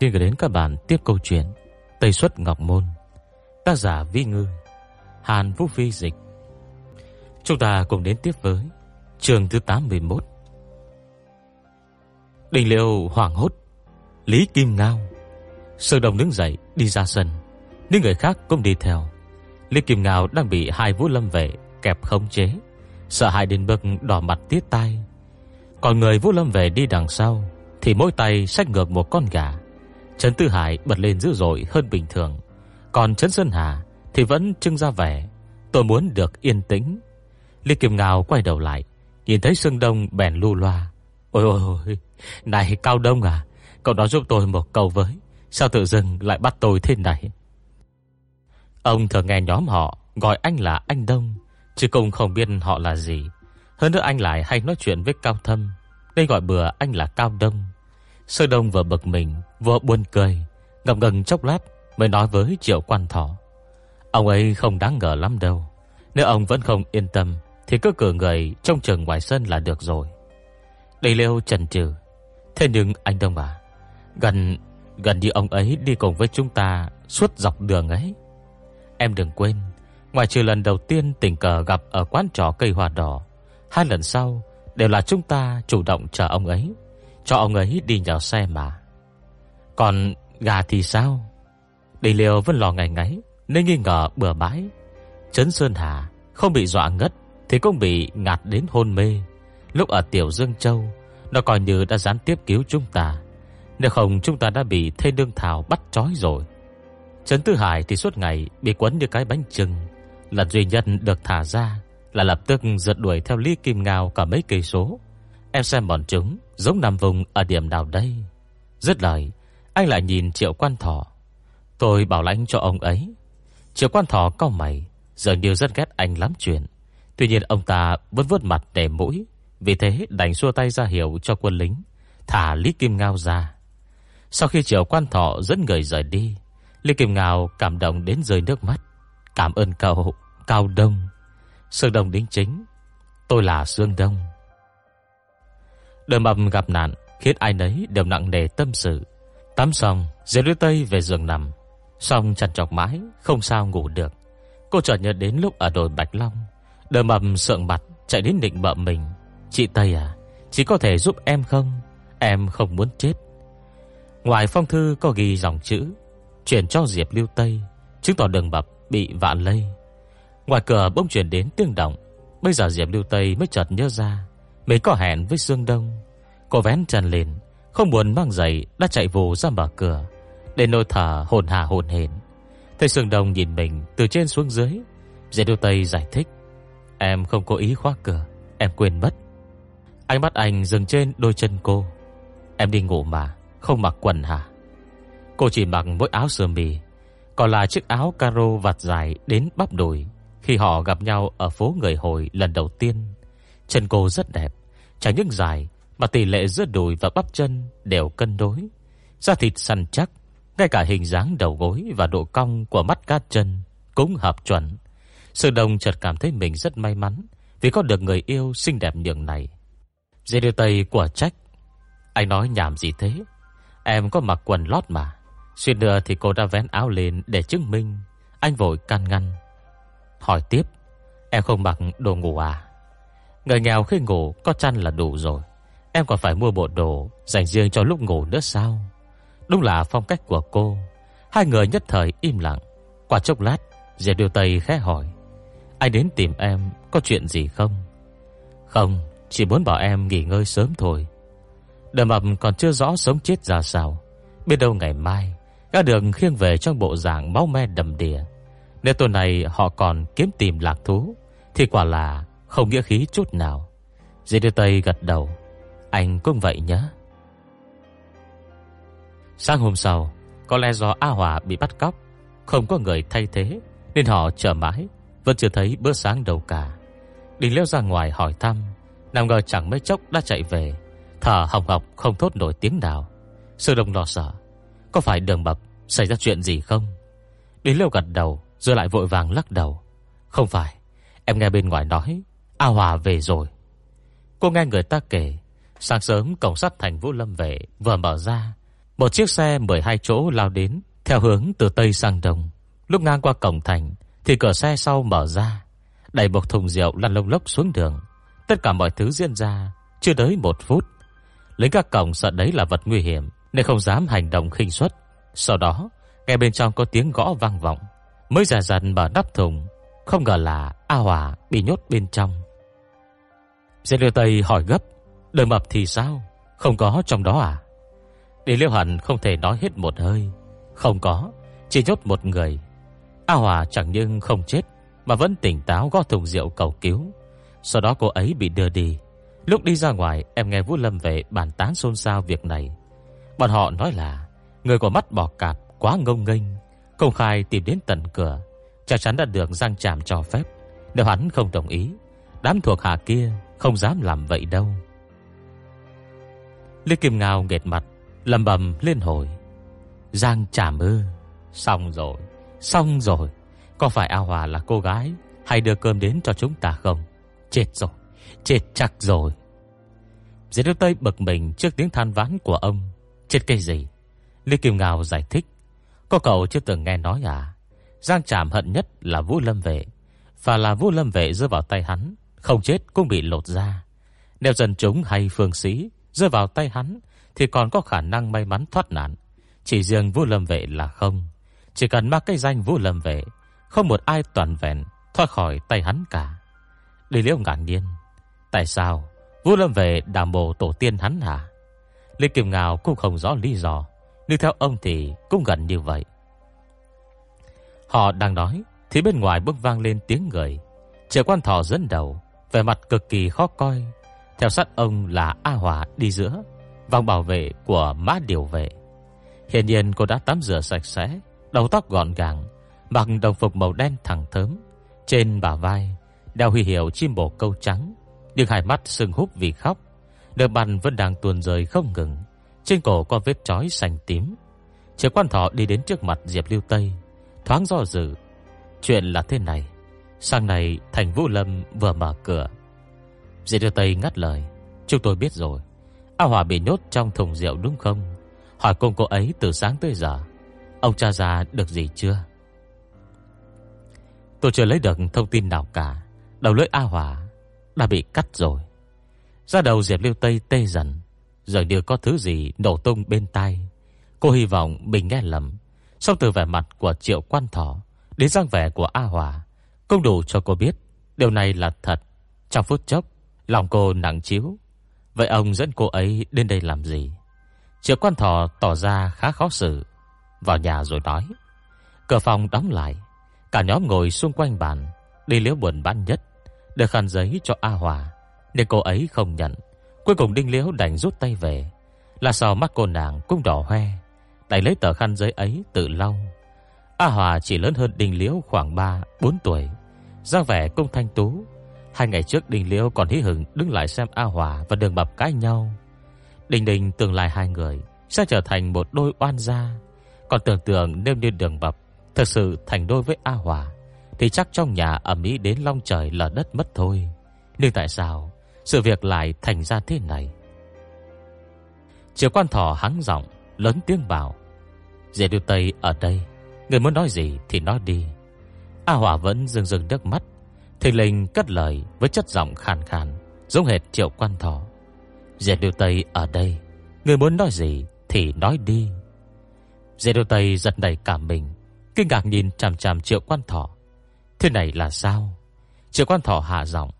Xin gửi đến các bạn tiếp câu chuyện Tây Xuất Ngọc Môn, Tác giả Vi Ngư, Hàn Vũ Phi Dịch. Chúng ta cùng đến tiếp với Trường thứ 81 Đình liệu hoảng hốt, Lý Kim Ngao Sơn Đồng đứng dậy đi ra sân. Những người khác cũng đi theo. Lý Kim Ngao đang bị hai vũ lâm vệ Kẹp khống chế, Sợ hãi đến bậc đỏ mặt tiết tai. Còn người vũ lâm vệ đi đằng sau Thì mỗi tay xách ngược một con gà. Trấn Tư Hải bật lên dữ dội hơn bình thường. Còn Trấn Sơn Hà Thì vẫn trưng ra vẻ, Tôi muốn được yên tĩnh. Lý Kim Ngao quay đầu lại, Nhìn thấy Sương Đông bèn lưu loa, Ôi ôi ôi, Này Cao Đông à Cậu đó giúp tôi một câu với, Sao tự dưng lại bắt tôi thế này? Ông thường nghe nhóm họ Gọi anh là anh Đông, Chứ cũng không biết họ là gì. Hơn nữa anh lại hay nói chuyện với Cao Thâm, Nên gọi bừa anh là Cao Đông. Sơ Đông vừa bực mình Vừa buồn cười, Ngập ngừng chốc lát mới nói với Triệu Quan Thọ. Ông ấy không đáng ngờ lắm đâu, Nếu ông vẫn không yên tâm Thì cứ cử người trong trường ngoài sân là được rồi. Đầy Liêu trần trừ Thế nhưng anh Đông à Gần gần như ông ấy đi cùng với chúng ta Suốt dọc đường ấy. Em đừng quên Ngoài trừ lần đầu tiên tình cờ gặp Ở quán trò cây hoa đỏ, Hai lần sau đều là chúng ta chủ động chờ ông ấy, Cho ông ấy đi nhờ xe mà. Còn gà thì sao? Đầy liều vẫn lo ngày ngáy, Nên nghi ngờ bừa bãi. Trấn Sơn Hà không bị dọa ngất, Thì cũng bị ngạt đến hôn mê. Lúc ở Tiểu Dương Châu, Nó coi như đã gián tiếp cứu chúng ta. Nếu không, chúng ta đã bị Thê Đương Thảo bắt trói rồi. Trấn Tư Hải thì suốt ngày Bị quấn như cái bánh trưng Lần duy nhất được thả ra Là lập tức giật đuổi theo Lý Kim Ngao Cả mấy cây số. Em xem bọn chúng giống nằm vùng ở điểm nào đây? Dứt lời anh lại nhìn Triệu Quan Thọ Tôi bảo lãnh cho ông ấy. Triệu Quan Thọ cao mày giờ như rất ghét anh lắm chuyện. Tuy nhiên ông ta vẫn vớt mặt để mũi, Vì thế đành xua tay ra hiệu cho quân lính, Thả Lý Kim Ngao ra. Sau khi Triệu Quan Thọ dẫn người rời đi, Lý Kim Ngao cảm động đến rơi nước mắt. Cảm ơn cậu, Cao Đông. Sương Đông đính chính, Tôi là Sương Đông. Đời mập gặp nạn Khiến ai nấy đều nặng nề tâm sự. Tắm xong, Diệp Lưu Tây về giường nằm. Xong chăn chọc mãi, Không sao ngủ được. Cô chợt nhớ đến lúc ở đồi Bạch Long, Đờ mầm sượng mặt Chạy đến định bợ mình. Chị Tây à Chỉ có thể giúp em không? Em không muốn chết. Ngoài phong thư có ghi dòng chữ, Chuyển cho Diệp Lưu Tây, Chứng tỏ đường mập bị vạn lây. Ngoài cửa bỗng chuyển đến tiếng động. Bây giờ Diệp Lưu Tây mới chợt nhớ ra, Mình có hẹn với Dương Đông. Cô vén chân lên không buồn mang giày, đã chạy vù ra mở cửa. Để nôi thở hồn hà hồn hển. Thấy sương Đông nhìn mình từ trên xuống dưới. Dễ đôi tay giải thích, Em không cố ý khóa cửa, Em quên mất. Ánh mắt anh dừng trên đôi chân cô. Em đi ngủ mà, Không mặc quần hả? Cô chỉ mặc mỗi áo sơ mi, Còn là chiếc áo caro vạt dài đến bắp đùi Khi họ gặp nhau ở phố người hồi lần đầu tiên. Chân cô rất đẹp, Chẳng những dài mà tỷ lệ giữa đùi và bắp chân đều cân đối. Da thịt săn chắc, Ngay cả hình dáng đầu gối và độ cong của mắt cá chân Cũng hợp chuẩn. Sư Đông chợt cảm thấy mình rất may mắn Vì có được người yêu xinh đẹp nhường này. Dê đưa tay của trách. Anh nói nhảm gì thế? Em có mặc quần lót mà. Xuyên nữa thì cô đã vén áo lên để chứng minh. Anh vội can ngăn. Hỏi tiếp, Em không mặc đồ ngủ à? Người nghèo khi ngủ có chăn là đủ rồi. Em còn phải mua bộ đồ Dành riêng cho lúc ngủ nữa sao? Đúng là phong cách của cô. Hai người nhất thời im lặng. Qua chốc lát, Diệp Điều Tây khẽ hỏi, Anh đến tìm em có chuyện gì không? Không, Chỉ muốn bảo em nghỉ ngơi sớm thôi. Đầm ẩm còn chưa rõ sống chết ra sao. Biết đâu ngày mai, Gã đường khiêng về trong bộ dạng máu me đầm đìa. Nếu tuần này họ còn kiếm tìm lạc thú, Thì quả là không nghĩa khí chút nào. Diệp Điều Tây gật đầu. Anh cũng vậy nhé Sáng hôm sau, Có lẽ do A Hòa bị bắt cóc, Không có người thay thế, Nên họ chờ mãi, Vẫn chưa thấy bữa sáng đâu cả. Đình leo ra ngoài hỏi thăm, Nào ngờ chẳng mấy chốc đã chạy về, Thở hồng hộc không thốt nổi tiếng nào. Sư đồng lo sợ, Có phải đường bập xảy ra chuyện gì không? Đình leo gật đầu, Rồi lại vội vàng lắc đầu. Không phải, Em nghe bên ngoài nói, A Hòa về rồi. Cô nghe người ta kể Sáng sớm, cổng sắt thành Vũ Lâm về, Vừa mở ra. Một chiếc xe 12 chỗ lao đến, Theo hướng từ Tây sang Đông. Lúc ngang qua cổng thành, Thì cửa xe sau mở ra, Đẩy một thùng rượu lăn lông lốc xuống đường. Tất cả mọi thứ diễn ra, Chưa tới một phút. Lính các cổng sợ đấy là vật nguy hiểm, Nên không dám hành động khinh suất. Sau đó, nghe bên trong có tiếng gõ vang vọng. Mới giả dần mở nắp thùng, Không ngờ là A Hòa bị nhốt bên trong. Dê Liêu Tây hỏi gấp Đời mập thì sao? Không có trong đó à? Để Liêu hẳn không thể nói hết một hơi. Không có, Chỉ nhốt một người. A Hòa chẳng nhưng không chết, Mà vẫn tỉnh táo gõ thùng rượu cầu cứu. Sau đó cô ấy bị đưa đi. Lúc đi ra ngoài, em nghe Vũ Lâm về bàn tán xôn xao việc này. Bọn họ nói là, Người có mắt bò cạp quá ngông nghênh, Công khai tìm đến tận cửa. Chắc chắn đã được Giang Tràm cho phép. Nếu hắn không đồng ý, Đám thuộc hạ kia không dám làm vậy đâu. Lê Kim Ngao nghệt mặt, lầm bầm lên hồi. Giang Tràm ư Xong rồi Xong rồi. Có phải A Hòa là cô gái Hay đưa cơm đến cho chúng ta không? Chết rồi, Chết chắc rồi. Diệt Đức Tây bực mình trước tiếng than ván của ông. Chết cây gì? Lê Kim Ngao giải thích. Có cậu chưa từng nghe nói à? Giang Tràm hận nhất là Vũ Lâm Vệ. Và là Vũ Lâm Vệ rơi vào tay hắn, Không chết cũng bị lột ra Nếu dân chúng hay phương sĩ Rơi vào tay hắn, Thì còn có khả năng may mắn thoát nạn. Chỉ riêng Vũ Lâm Vệ là không. Chỉ cần mắc cái danh Vũ Lâm Vệ, Không một ai toàn vẹn Thoát khỏi tay hắn cả. Lý liễu ngạc nhiên. Tại sao? Vũ Lâm Vệ đảm bộ tổ tiên hắn hả? Lý Kim Ngào cũng không rõ lý do, Nhưng theo ông thì cũng gần như vậy. Họ đang nói, Thì bên ngoài bước vang lên tiếng người. Trẻ quan thọ dẫn đầu, Vẻ mặt cực kỳ khó coi theo sát ông là A Hòa đi giữa, Vòng bảo vệ của mã điều vệ. Hiện nhiên cô đã tắm rửa sạch sẽ, Đầu tóc gọn gàng, Mặc đồng phục màu đen thẳng thớm. Trên bả vai, Đeo huy hiệu chim bồ câu trắng, Nhưng hai mắt sưng húp vì khóc. Nước bàn vẫn đang tuôn rơi không ngừng, Trên cổ có vết trói xanh tím. Chế quan thọ đi đến trước mặt Diệp Lưu Tây, Thoáng do dự. Chuyện là thế này Sang này thành Vũ Lâm vừa mở cửa. Diệp đưa Tây ngắt lời. Chúng tôi biết rồi. A Hòa bị nhốt trong thùng rượu đúng không? Hỏi cùng cô ấy từ sáng tới giờ. Ông cha ra được gì chưa? Tôi chưa lấy được thông tin nào cả. Đầu lưỡi A Hòa Đã bị cắt rồi. Ra đầu Diệp liêu Tây tê dần. Rồi như có thứ gì nổ tung bên tay. Cô hy vọng mình nghe lầm. Xong từ vẻ mặt của Triệu Quan Thỏ Đến răng vẻ của A Hòa, Cũng đủ cho cô biết Điều này là thật. Trong phút chốc Lòng cô nặng chiếu. Vậy ông dẫn cô ấy đến đây làm gì? Triệu Quan thọ tỏ ra khá khó xử. Vào nhà rồi nói. Cửa phòng đóng lại. Cả nhóm ngồi xung quanh bàn, Đi liễu buồn bán nhất Đưa khăn giấy cho A Hòa, Nhưng cô ấy không nhận. Cuối cùng Đinh Liễu đành rút tay về. Là sao mắt cô nàng cũng đỏ hoe, Đành lấy tờ khăn giấy ấy tự lau. A Hòa chỉ lớn hơn Đinh Liễu khoảng 3-4 tuổi ra vẻ công thanh tú Hai ngày trước đình Liễu còn hí hửng Đứng lại xem A Hòa và Đường Bập cãi nhau. Đình Đình tương lai hai người Sẽ trở thành một đôi oan gia. Còn tưởng tượng nếu như Đường Bập thật sự thành đôi với A Hòa, Thì chắc trong nhà ẩm ý đến long trời lở đất mất thôi. Nhưng tại sao Sự việc lại thành ra thế này? Chiều quan thỏ hắng giọng, Lớn tiếng bảo Dễ điều Tây ở đây, Người muốn nói gì thì nói đi. A Hòa vẫn dừng dừng nước mắt. Thì linh cất lời với chất giọng khàn khàn, Giống hệt triệu quan thỏ Dễ điều Tây ở đây, Người muốn nói gì thì nói đi. Dễ điều Tây giật đầy cảm mình, Kinh ngạc nhìn chằm chằm triệu quan thỏ Thế này là sao? Triệu quan thỏ hạ giọng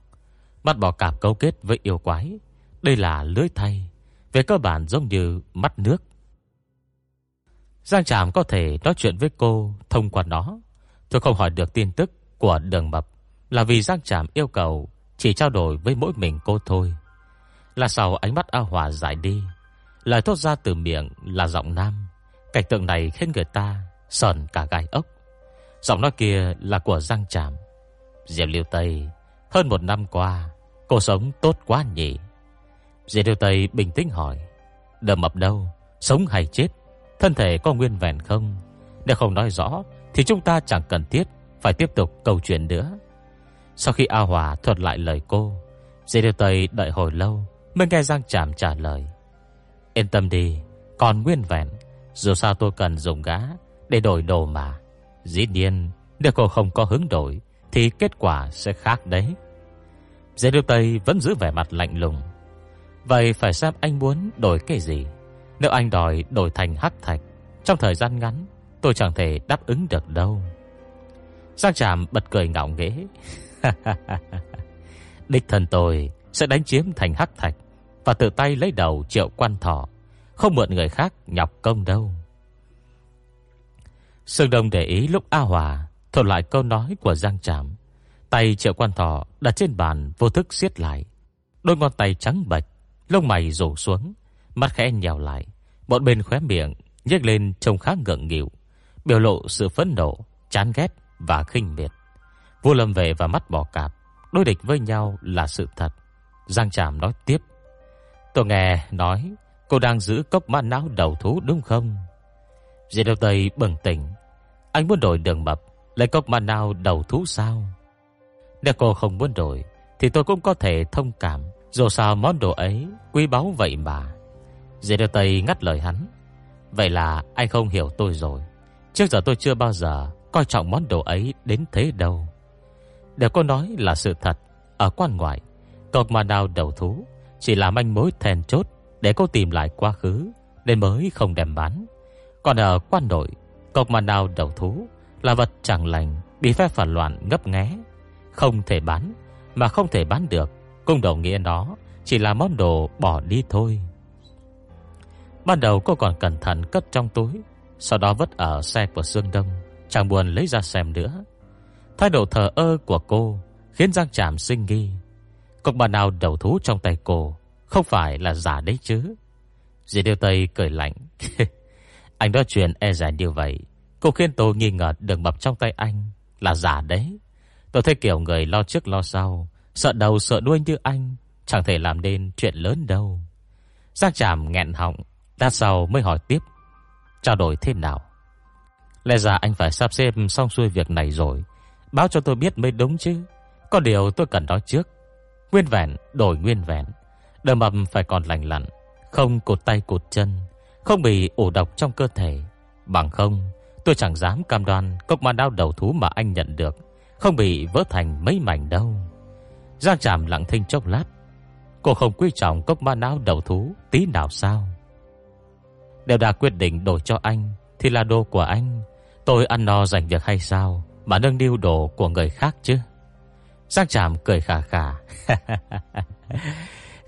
Mắt bỏ cả cấu kết với yêu quái. Đây là lưới thay, Về cơ bản giống như mắt nước. Giang Tràm có thể nói chuyện với cô thông qua nó. Tôi không hỏi được tin tức của đường mập là vì Giang Tràm yêu cầu chỉ trao đổi với mỗi mình cô thôi. Là sau ánh mắt A Hòa giải đi. Lời thốt ra từ miệng là giọng nam. Cảnh tượng này khiến người ta sờn cả gai ốc. Giọng nói kia là của Giang Tràm. Diệp Liêu Tây, hơn một năm qua, cô sống tốt quá nhỉ. Diệp Liêu Tây bình tĩnh hỏi. đầm mập đâu, sống hay chết? Thân thể có nguyên vẹn không Nếu không nói rõ Thì chúng ta chẳng cần thiết Phải tiếp tục câu chuyện nữa sau khi A Hòa thuật lại lời cô Dì Điều Tây đợi hồi lâu Mới nghe Giang Tràm trả lời. Yên tâm đi Còn nguyên vẹn, Dù sao tôi cần dùng gá Để đổi đồ mà. Dĩ nhiên, nếu cô không có hứng đổi, Thì kết quả sẽ khác đấy. Dì Điều Tây vẫn giữ vẻ mặt lạnh lùng. Vậy phải xem anh muốn đổi cái gì. Nếu anh đòi đổi thành hắc thạch, Trong thời gian ngắn, Tôi chẳng thể đáp ứng được đâu. Giang Tràm bật cười ngạo nghễ. Đích thân tôi Sẽ đánh chiếm thành hắc thạch Và tự tay lấy đầu triệu quan thọ. Không mượn người khác nhọc công đâu. Sương Đông để ý lúc A Hòa Thuật lại câu nói của Giang Trạm, Tay triệu quan thọ đặt trên bàn Vô thức siết lại. Đôi ngón tay trắng bạch Lông mày rủ xuống Mắt khẽ nhèo lại. Bọn bên khóe miệng nhếch lên trông khá ngượng nghịu Biểu lộ sự phẫn nộ Chán ghét và khinh miệt. Vua lâm về và mắt bò cạp Đối địch với nhau là sự thật. Giang Tràm nói tiếp. Tôi nghe nói Cô đang giữ cốc ma não đầu thú đúng không? Diệt đầu Tây bừng tỉnh. Anh muốn đổi đường mập, Lấy cốc ma não đầu thú sao? Nếu cô không muốn đổi, Thì tôi cũng có thể thông cảm. Dù sao món đồ ấy quý báu vậy mà. Diệt đầu Tây ngắt lời hắn. Vậy là anh không hiểu tôi rồi. Trước giờ tôi chưa bao giờ Coi trọng món đồ ấy đến thế đâu đều có nói là sự thật, Ở quan ngoại Cọc mà đào đầu thú, Chỉ là manh mối thèn chốt Để cô tìm lại quá khứ, Nên mới không đem bán. Còn ở quan nội Cọc mà đào đầu thú Là vật chẳng lành, Bị phép phản loạn ngấp nghé. Không thể bán, Mà không thể bán được, Cung đồng nghĩa nó Chỉ là món đồ bỏ đi thôi. Ban đầu cô còn cẩn thận cất trong túi, Sau đó vứt ở xe của dương Đông, Chẳng buồn lấy ra xem nữa. Thái độ thờ ơ của cô Khiến Giang Trạm suy nghi. Cục bà nào đầu thú trong tay cô Không phải là giả đấy chứ? Dì Điêu Tây cười lạnh. Anh nói chuyện e giải như vậy, Cô khiến tôi nghi ngờ đường mập trong tay anh Là giả đấy. Tôi thấy kiểu người lo trước lo sau, Sợ đầu sợ đuôi như anh, Chẳng thể làm nên chuyện lớn đâu. Giang Trạm nghẹn họng ta sau mới hỏi tiếp, Trao đổi thế nào. Lẽ ra anh phải sắp xếp xong xuôi việc này rồi Báo cho tôi biết mới đúng chứ. Có điều tôi cần nói trước. Nguyên vẹn, đổi nguyên vẹn. Đầm mập phải còn lành lặn, Không cột tay cột chân, Không bị ổ độc trong cơ thể. Bằng không, tôi chẳng dám cam đoan Cốc ma đao đầu thú mà anh nhận được Không bị vỡ thành mấy mảnh đâu. Giang tràm lặng thinh chốc lát. Cô không quý trọng cốc ma não đầu thú, Tí nào sao? Đều đã quyết định đổi cho anh Thì là đồ của anh. Tôi ăn no dành việc hay sao? Mà nâng niu đồ của người khác chứ? Giang Tràm cười khà khà.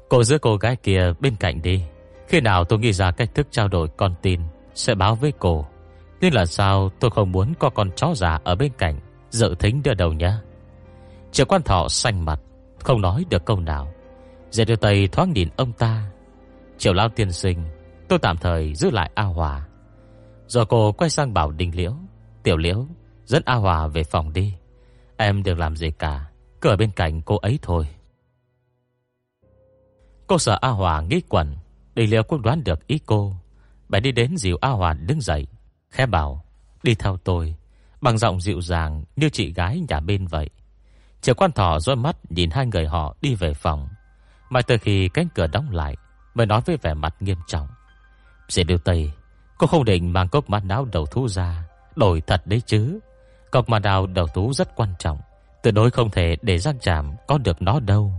Cô giữ cô gái kia bên cạnh đi. Khi nào tôi nghĩ ra cách thức trao đổi con tin, Sẽ báo với cô. Nhưng là sao tôi không muốn có con chó già ở bên cạnh, Dự thính đưa đầu nhá. Triệu quan thọ xanh mặt, Không nói được câu nào. Dạy đưa tay thoáng nhìn ông ta. Triệu lao tiên sinh, Tôi tạm thời giữ lại A Hòa. Rồi cô quay sang bảo Đình Liễu. Tiểu Liễu Dẫn A Hòa về phòng đi. Em đừng làm gì cả Cửa bên cạnh cô ấy thôi. Cô sợ A Hòa nghĩ quẩn để liệu cũng đoán được ý cô. Bà đi đến dìu A Hòa đứng dậy, Khẽ bảo, Đi theo tôi. Bằng giọng dịu dàng như chị gái nhà bên vậy. Triệu quan thỏ dối mắt nhìn hai người họ đi về phòng. Mà từ khi cánh cửa đóng lại, Mới nói với vẻ mặt nghiêm trọng. Dì Điêu Tây Cô không định mang cốc mát não đầu thú ra, Đổi thật đấy chứ cọc mà đào đầu thú rất quan trọng, Tuyệt đối không thể để Giang Tràm có được nó đâu.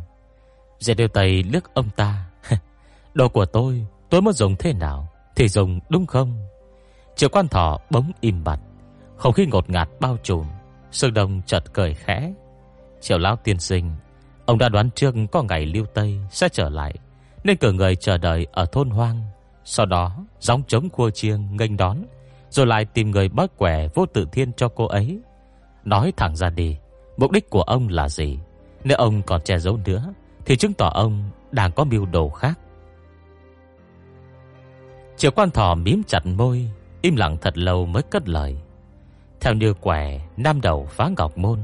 Dì điều Tây lướt ông ta. Đồ của tôi Tôi muốn dùng thế nào Thì dùng, đúng không? Triệu quan thỏ bỗng im bặt, Không khí ngột ngạt bao trùm Sương đông chợt cười khẽ. Triệu lão tiên sinh, Ông đã đoán trước có ngày lưu Tây sẽ trở lại, Nên cử người chờ đợi ở thôn hoang. Sau đó, Gióng trống cua chiêng nghênh đón, Rồi lại tìm người bác quẻ vô tự thiên cho cô ấy. Nói thẳng ra đi, Mục đích của ông là gì? Nếu ông còn che giấu nữa, Thì chứng tỏ ông đang có mưu đồ khác. Triệu quan thỏ mím chặt môi, Im lặng thật lâu mới cất lời. Theo như quẻ, Nam đầu phá ngọc môn,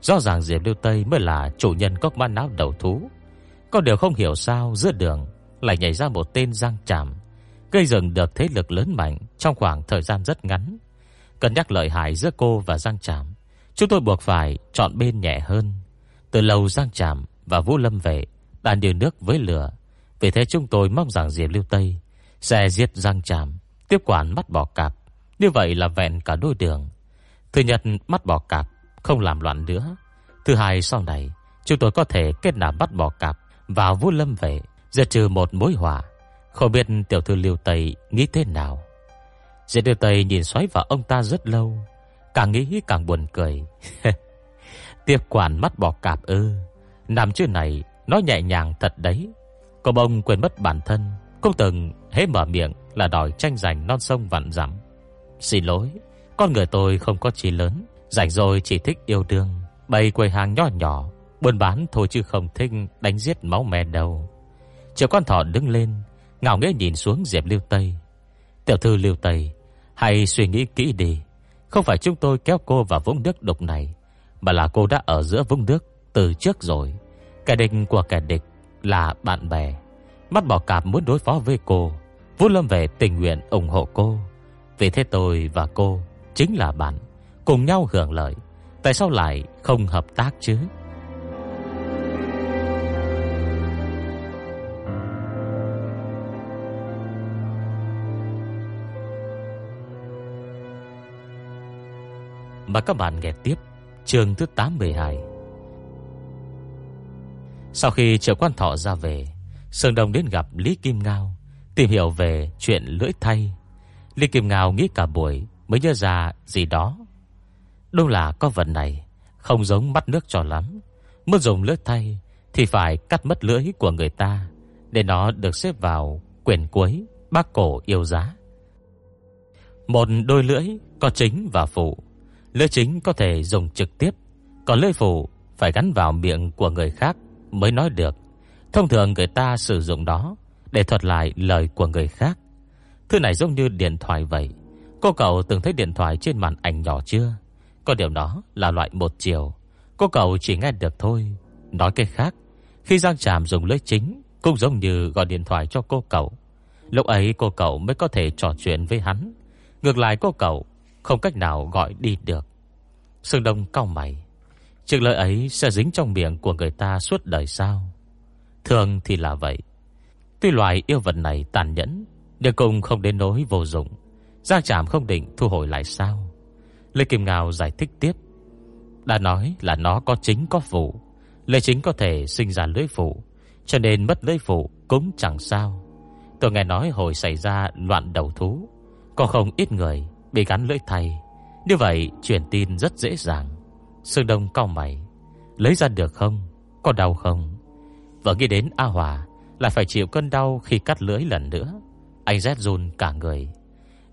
Rõ ràng Diệp Lưu Tây mới là chủ nhân cốc man não đầu thú. Có điều không hiểu sao giữa đường Lại nhảy ra một tên giang tràm, Gây dựng được thế lực lớn mạnh Trong khoảng thời gian rất ngắn. Cần nhắc lợi hại giữa cô và giang tràm Chúng tôi buộc phải chọn bên nhẹ hơn. Từ lâu giang tràm và Vũ Lâm vệ Đã điều nước với lửa. Vì thế chúng tôi mong rằng Diệp Lưu Tây Sẽ giết giang tràm Tiếp quản mắt bò cạp. Như vậy là vẹn cả đôi đường. Thứ nhất, mắt bò cạp Không làm loạn nữa. Thứ hai, sau này, Chúng tôi có thể kết nạp bắt bò cạp Vào vũ lâm vệ giờ trừ một mối hỏa Không biết tiểu thư liêu Tây nghĩ thế nào. Diệp liêu Tây nhìn xoáy vào ông ta rất lâu Càng nghĩ càng buồn cười. Tiếp quản mắt bò cạp ư. Nằm chữ này, Nó nhẹ nhàng thật đấy. Cô bông quên mất bản thân. Cũng từng hế mở miệng là đòi tranh giành non sông vạn dặm. Xin lỗi, Con người tôi không có trí lớn. Rảnh rồi chỉ thích yêu đương. Bày quầy hàng nhỏ nhỏ, Buôn bán thôi chứ không thích đánh giết máu mè đâu. Triệu con thỏ đứng lên, Ngạo nghễ nhìn xuống Diệp Lưu Tây. Tiểu thư Lưu Tây, Hãy suy nghĩ kỹ đi. Không phải chúng tôi kéo cô vào vũng nước độc này, Mà là cô đã ở giữa vũng nước Từ trước rồi. Kẻ địch của kẻ địch là bạn bè. Mắt bỏ cạp muốn đối phó với cô, Vũ Lâm về tình nguyện ủng hộ cô. Vì thế tôi và cô Chính là bạn, Cùng nhau hưởng lợi. Tại sao lại không hợp tác chứ? Mà các bạn nghe tiếp, chương thứ 82 Sau khi triệu quan thọ ra về Sơn Đông đến gặp Lý Kim Ngao, Tìm hiểu về chuyện lưỡi thay. Lý Kim Ngao nghĩ cả buổi Mới nhớ ra gì đó. Đúng là có vật này Không giống mắt nước cho lắm. Muốn dùng lưỡi thay Thì phải cắt mất lưỡi của người ta Để nó được xếp vào quyển cuối Bác cổ yêu giá. Một đôi lưỡi Có chính và phụ Lưỡi chính có thể dùng trực tiếp, Còn lưỡi phụ phải gắn vào miệng của người khác Mới nói được. Thông thường người ta sử dụng đó Để thuật lại lời của người khác. Thứ này giống như điện thoại vậy. Cô cậu từng thấy điện thoại trên màn ảnh nhỏ chưa? Có điều đó là loại một chiều. Cô cậu chỉ nghe được thôi. Nói cái khác, Khi Giang Tràm dùng lưỡi chính Cũng giống như gọi điện thoại cho cô cậu. Lúc ấy cô cậu mới có thể trò chuyện với hắn. Ngược lại cô cậu Không cách nào gọi đi được. Sương Đông cao mày. Chuyện lời ấy sẽ dính trong miệng của người ta suốt đời sao? Thường thì là vậy. Tuy loài yêu vật này tàn nhẫn, Nhưng cùng không đến nỗi vô dụng. Giang Trạm không định thu hồi lại sao? Lê Kim Ngào giải thích tiếp. Đã nói là nó có chính có phụ. Lê chính có thể sinh ra lưới phụ, Cho nên mất lưới phụ cũng chẳng sao. Tôi nghe nói hồi xảy ra loạn đầu thú, Có không ít người bị gắn lưỡi thay. Như vậy, truyền tin rất dễ dàng. Sương Đông cao mày. Lấy ra được không? Có đau không? Vợ nghĩ đến A Hòa Lại phải chịu cơn đau khi cắt lưỡi lần nữa. Anh rét run cả người.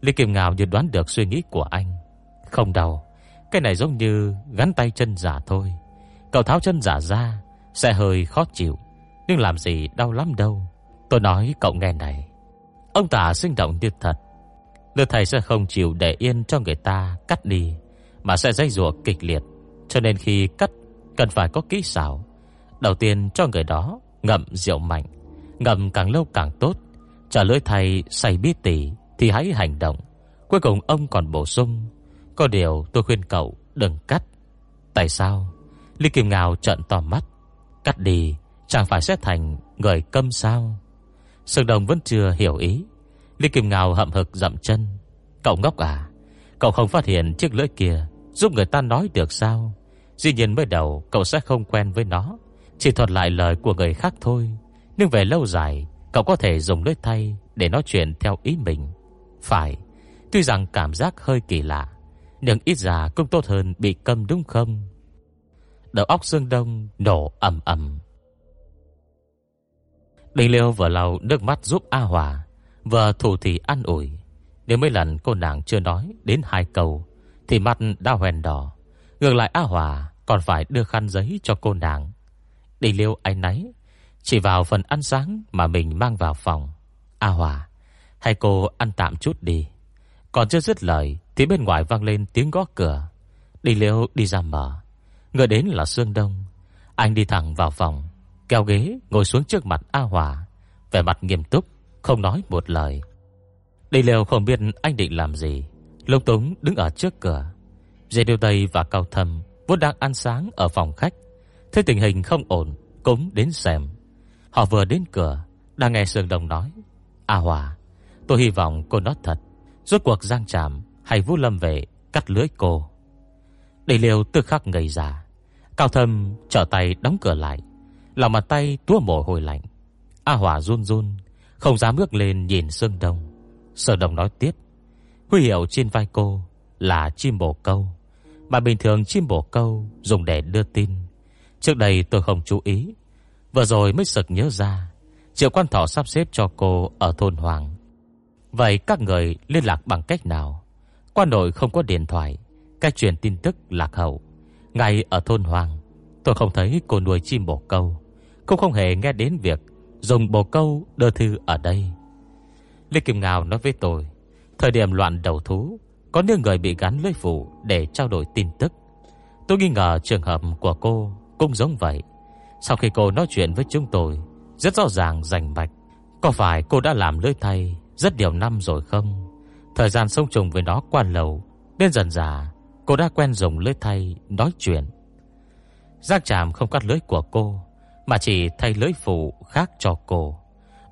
Lý Kim Ngào như đoán được suy nghĩ của anh. Không đau. Cái này giống như gắn tay chân giả thôi. Cậu tháo chân giả ra, Sẽ hơi khó chịu. Nhưng làm gì đau lắm đâu. Tôi nói cậu nghe này. Ông tả sinh động như thật. Đức thầy sẽ không chịu để yên cho người ta, cắt đi, Mà sẽ dây rùa kịch liệt. Cho nên khi cắt, Cần phải có kỹ xảo. Đầu tiên cho người đó ngậm rượu mạnh, Ngậm càng lâu càng tốt. Trả lưỡi thầy say bí tỉ Thì hãy hành động. Cuối cùng ông còn bổ sung, Có điều tôi khuyên cậu đừng cắt. Tại sao? Lý Kim Ngào trợn to mắt. Cắt đi, chẳng phải sẽ thành người câm sao? Sương Đồng vẫn chưa hiểu ý. Lý Kim Ngào hậm hực dậm chân. Cậu ngốc à? Cậu không phát hiện chiếc lưỡi kia Giúp người ta nói được sao? Dĩ nhiên mới đầu cậu sẽ không quen với nó. Chỉ thuật lại lời của người khác thôi. Nhưng về lâu dài, Cậu có thể dùng lưỡi thay Để nói chuyện theo ý mình. Phải, Tuy rằng cảm giác hơi kỳ lạ, Nhưng ít ra cũng tốt hơn bị câm đúng không? Đầu óc xương đông, Nổ ầm ầm. Đình Liêu vừa lau nước mắt giúp A Hòa. Vừa thủ thì ăn ủi. Nếu mấy lần cô nàng chưa nói Đến hai câu, Thì mặt đã hoèn đỏ. Ngược lại A Hòa còn phải đưa khăn giấy cho cô nàng. Đi Liêu anh nấy, Chỉ vào phần ăn sáng Mà mình mang vào phòng. A Hòa Hay cô ăn tạm chút đi. Còn chưa dứt lời, Thì bên ngoài vang lên tiếng gõ cửa. Đi Liêu đi ra mở. Người đến là Sương Đông. Anh đi thẳng vào phòng, Kéo ghế ngồi xuống trước mặt A Hòa. Vẻ mặt nghiêm túc. Không nói một lời Đi Liêu không biết anh định làm gì Lông Túng đứng ở trước cửa Dê Điêu Tây và Cao Thâm Vốn đang ăn sáng ở phòng khách Thấy tình hình không ổn Cũng đến xem Họ vừa đến cửa Đang nghe Sương đồng nói A Hòa Tôi hy vọng cô nói thật Rốt cuộc Giang Tràm hay Vũ Lâm về cắt lưới cô. Đầy liều tức khắc ngây ra. Cao thâm trở tay đóng cửa lại. Lòng mặt tay túa mồ hôi lạnh. A hòa run run, không dám bước lên nhìn Sương Đông. Sở Đồng nói tiếp. Huy hiệu trên vai cô là chim bồ câu. Mà bình thường chim bồ câu dùng để đưa tin. Trước đây tôi không chú ý. Vừa rồi mới sực nhớ ra. Triệu quan thọ sắp xếp cho cô ở thôn Hoàng. Vậy các người liên lạc bằng cách nào? Quan nội không có điện thoại. Cách truyền tin tức lạc hậu. Ngay ở thôn Hoàng, tôi không thấy cô nuôi chim bồ câu. Cũng không hề nghe đến việc dùng bồ câu đưa thư ở đây. Lê Kim Ngào nói với tôi, thời điểm loạn đầu thú, có những người bị gắn lưới phủ để trao đổi tin tức. Tôi nghi ngờ trường hợp của cô cũng giống vậy. Sau khi cô nói chuyện với chúng tôi, rất rõ ràng rành mạch. Có phải cô đã làm lưới thay rất nhiều năm rồi không? Thời gian sống chung với nó qua lâu, nên dần dà cô đã quen dùng lưới thay nói chuyện. Giác Tràm không cắt lưới của cô, mà chỉ thay lưỡi phụ khác cho cô.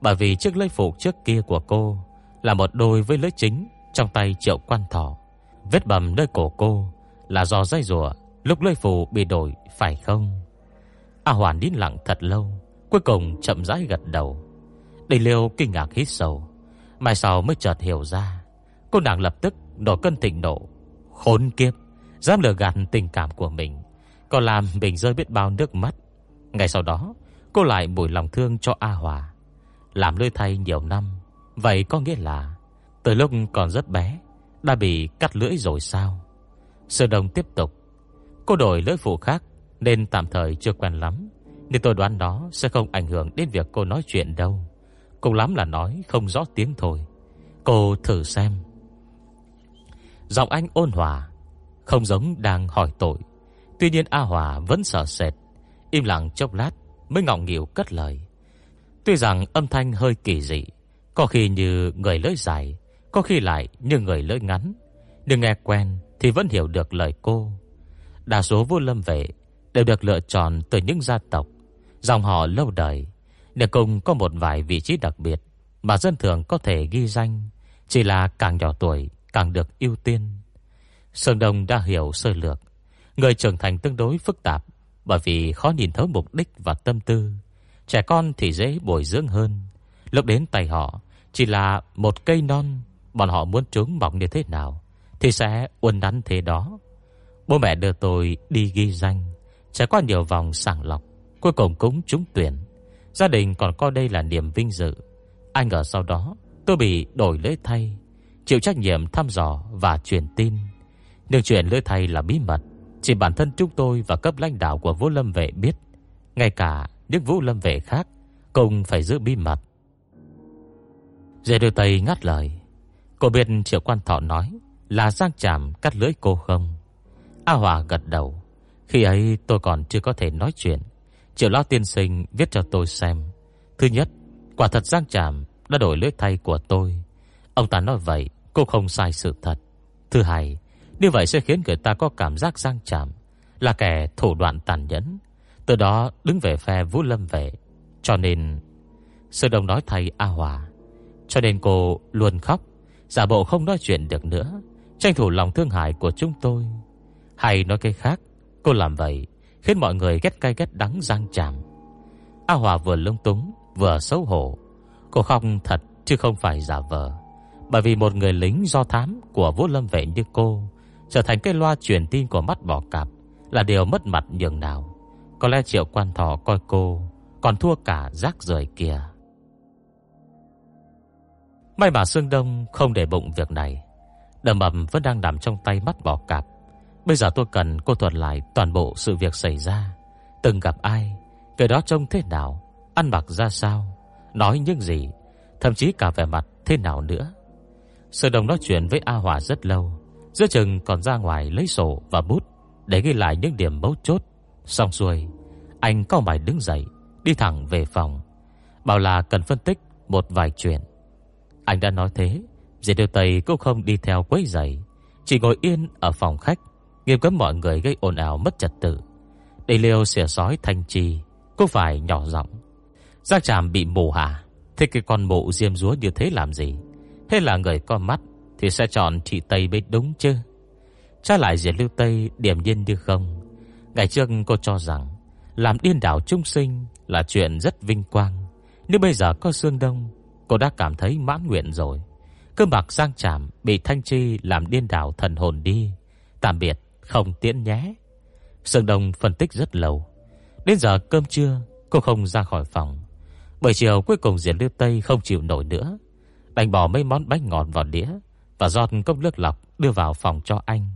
Bởi vì chiếc lưỡi phụ trước kia của cô là một đôi với lưỡi chính trong tay triệu quan thỏ. Vết bầm nơi cổ cô là do dây rùa lúc lưỡi phụ bị đổi phải không? A Hoàn nín lặng thật lâu, cuối cùng chậm rãi gật đầu. Đầy liêu kinh ngạc hít sầu, mai sau mới chợt hiểu ra. Cô nàng lập tức nổi cơn thịnh nộ. Khốn kiếp, dám lừa gạt tình cảm của mình, còn làm mình rơi biết bao nước mắt. Ngày sau đó, cô lại bồi lòng thương cho A Hòa. Làm lơi thay nhiều năm, vậy có nghĩa là từ lúc còn rất bé đã bị cắt lưỡi rồi sao? Sơ Đồng tiếp tục. Cô đổi lưỡi phụ khác nên tạm thời chưa quen lắm. Nên tôi đoán đó sẽ không ảnh hưởng đến việc cô nói chuyện đâu. Cùng lắm là nói không rõ tiếng thôi. Cô thử xem. Giọng anh ôn hòa, không giống đang hỏi tội. Tuy nhiên A Hòa vẫn sợ sệt, im lặng chốc lát mới ngọng nghịu cất lời. Tuy rằng âm thanh hơi kỳ dị, có khi như người lưỡi dài, có khi lại như người lưỡi ngắn, nhưng nghe quen thì vẫn hiểu được lời cô. Đa số vua lâm vệ đều được lựa chọn từ những gia tộc, dòng họ lâu đời, để cùng có một vài vị trí đặc biệt mà dân thường có thể ghi danh, chỉ là càng nhỏ tuổi càng được ưu tiên. Sơn Đông đã hiểu sơ lược, người trưởng thành tương đối phức tạp bởi vì khó nhìn thấu mục đích và tâm tư. Trẻ con thì dễ bồi dưỡng hơn. Lúc đến tay họ chỉ là một cây non, bọn họ muốn chúng mọc như thế nào thì sẽ uốn đắn thế đó. Bố mẹ đưa tôi đi ghi danh, trải qua nhiều vòng sàng lọc, cuối cùng cũng trúng tuyển. Gia đình còn coi đây là niềm vinh dự. Anh ngờ sau đó tôi bị đổi lễ thay, chịu trách nhiệm thăm dò và truyền tin. Nhưng chuyện lưỡi thay là bí mật, chỉ bản thân chúng tôi và cấp lãnh đạo của Vũ Lâm vệ biết, ngay cả những Vũ Lâm vệ khác cũng phải giữ bí mật. Dê đưa tay ngắt lời. Cô biết Triệu Quan Thọ nói là Giang Tràm cắt lưỡi cô không? A Hòa gật đầu. Khi ấy tôi còn chưa có thể nói chuyện. Triệu Lão Tiên Sinh viết cho tôi xem. Thứ nhất, quả thật Giang Tràm đã đổi lưỡi thay của tôi. Ông ta nói vậy, cô không sai sự thật. Thứ hai, như vậy sẽ khiến người ta có cảm giác Giang chạm là kẻ thủ đoạn tàn nhẫn. Từ đó đứng về phe Vũ Lâm vệ. Cho nên... Sư Đông nói thay A Hòa. Cho nên cô luôn khóc, giả bộ không nói chuyện được nữa, tranh thủ lòng thương hại của chúng tôi. Hay nói cái khác, cô làm vậy khiến mọi người ghét cay ghét đắng Giang chạm A Hòa vừa lung túng, vừa xấu hổ. Cô khóc thật chứ không phải giả vờ. Bởi vì một người lính do thám của Vũ Lâm vệ như cô trở thành cái loa truyền tin của mắt bỏ cạp là điều mất mặt nhường nào. Có lẽ Triệu Quan Thọ coi cô còn thua cả rác rời kia. May mà Sương Đông không để bụng việc này. Đầm ẩm vẫn đang nằm trong tay mắt bỏ cạp. Bây giờ tôi cần cô thuật lại toàn bộ sự việc xảy ra. Từng gặp ai, người đó trông thế nào, ăn mặc ra sao, nói những gì, thậm chí cả vẻ mặt thế nào nữa. Sương Đông nói chuyện với A Hòa rất lâu. Giữa chừng còn ra ngoài lấy sổ và bút để ghi lại những điểm mấu chốt. Xong xuôi, anh cao mày đứng dậy, đi thẳng về phòng. Bảo là cần phân tích một vài chuyện. Anh đã nói thế, Diệp Điều Tây cũng không đi theo quấy giày, chỉ ngồi yên ở phòng khách, nghiêm cấm mọi người gây ồn ào mất trật tự. Để liêu xỉa sói thanh trì, cũng phải nhỏ giọng. giác Tràm bị mù hả? Thế cái con mụ diêm rúa như thế làm gì? thế là người con mắt thì sẽ chọn chị Tây mới đúng chứ? Trả lại Diệp Lưu Tây điểm nhiên như không. Ngày trước cô cho rằng, Làm điên đảo trung sinh Là chuyện rất vinh quang. Nhưng bây giờ có xương đông, Cô đã cảm thấy mãn nguyện rồi. Cơ bạc giang chạm Bị Thanh Chi làm điên đảo thần hồn đi. Tạm biệt, không tiễn nhé. Sương Đông phân tích rất lâu. Đến giờ cơm trưa, Cô không ra khỏi phòng. Buổi chiều cuối cùng Diệp Lưu Tây không chịu nổi nữa. Đành bỏ mấy món bánh ngọt vào đĩa. Và rót cốc nước lọc đưa vào phòng cho anh.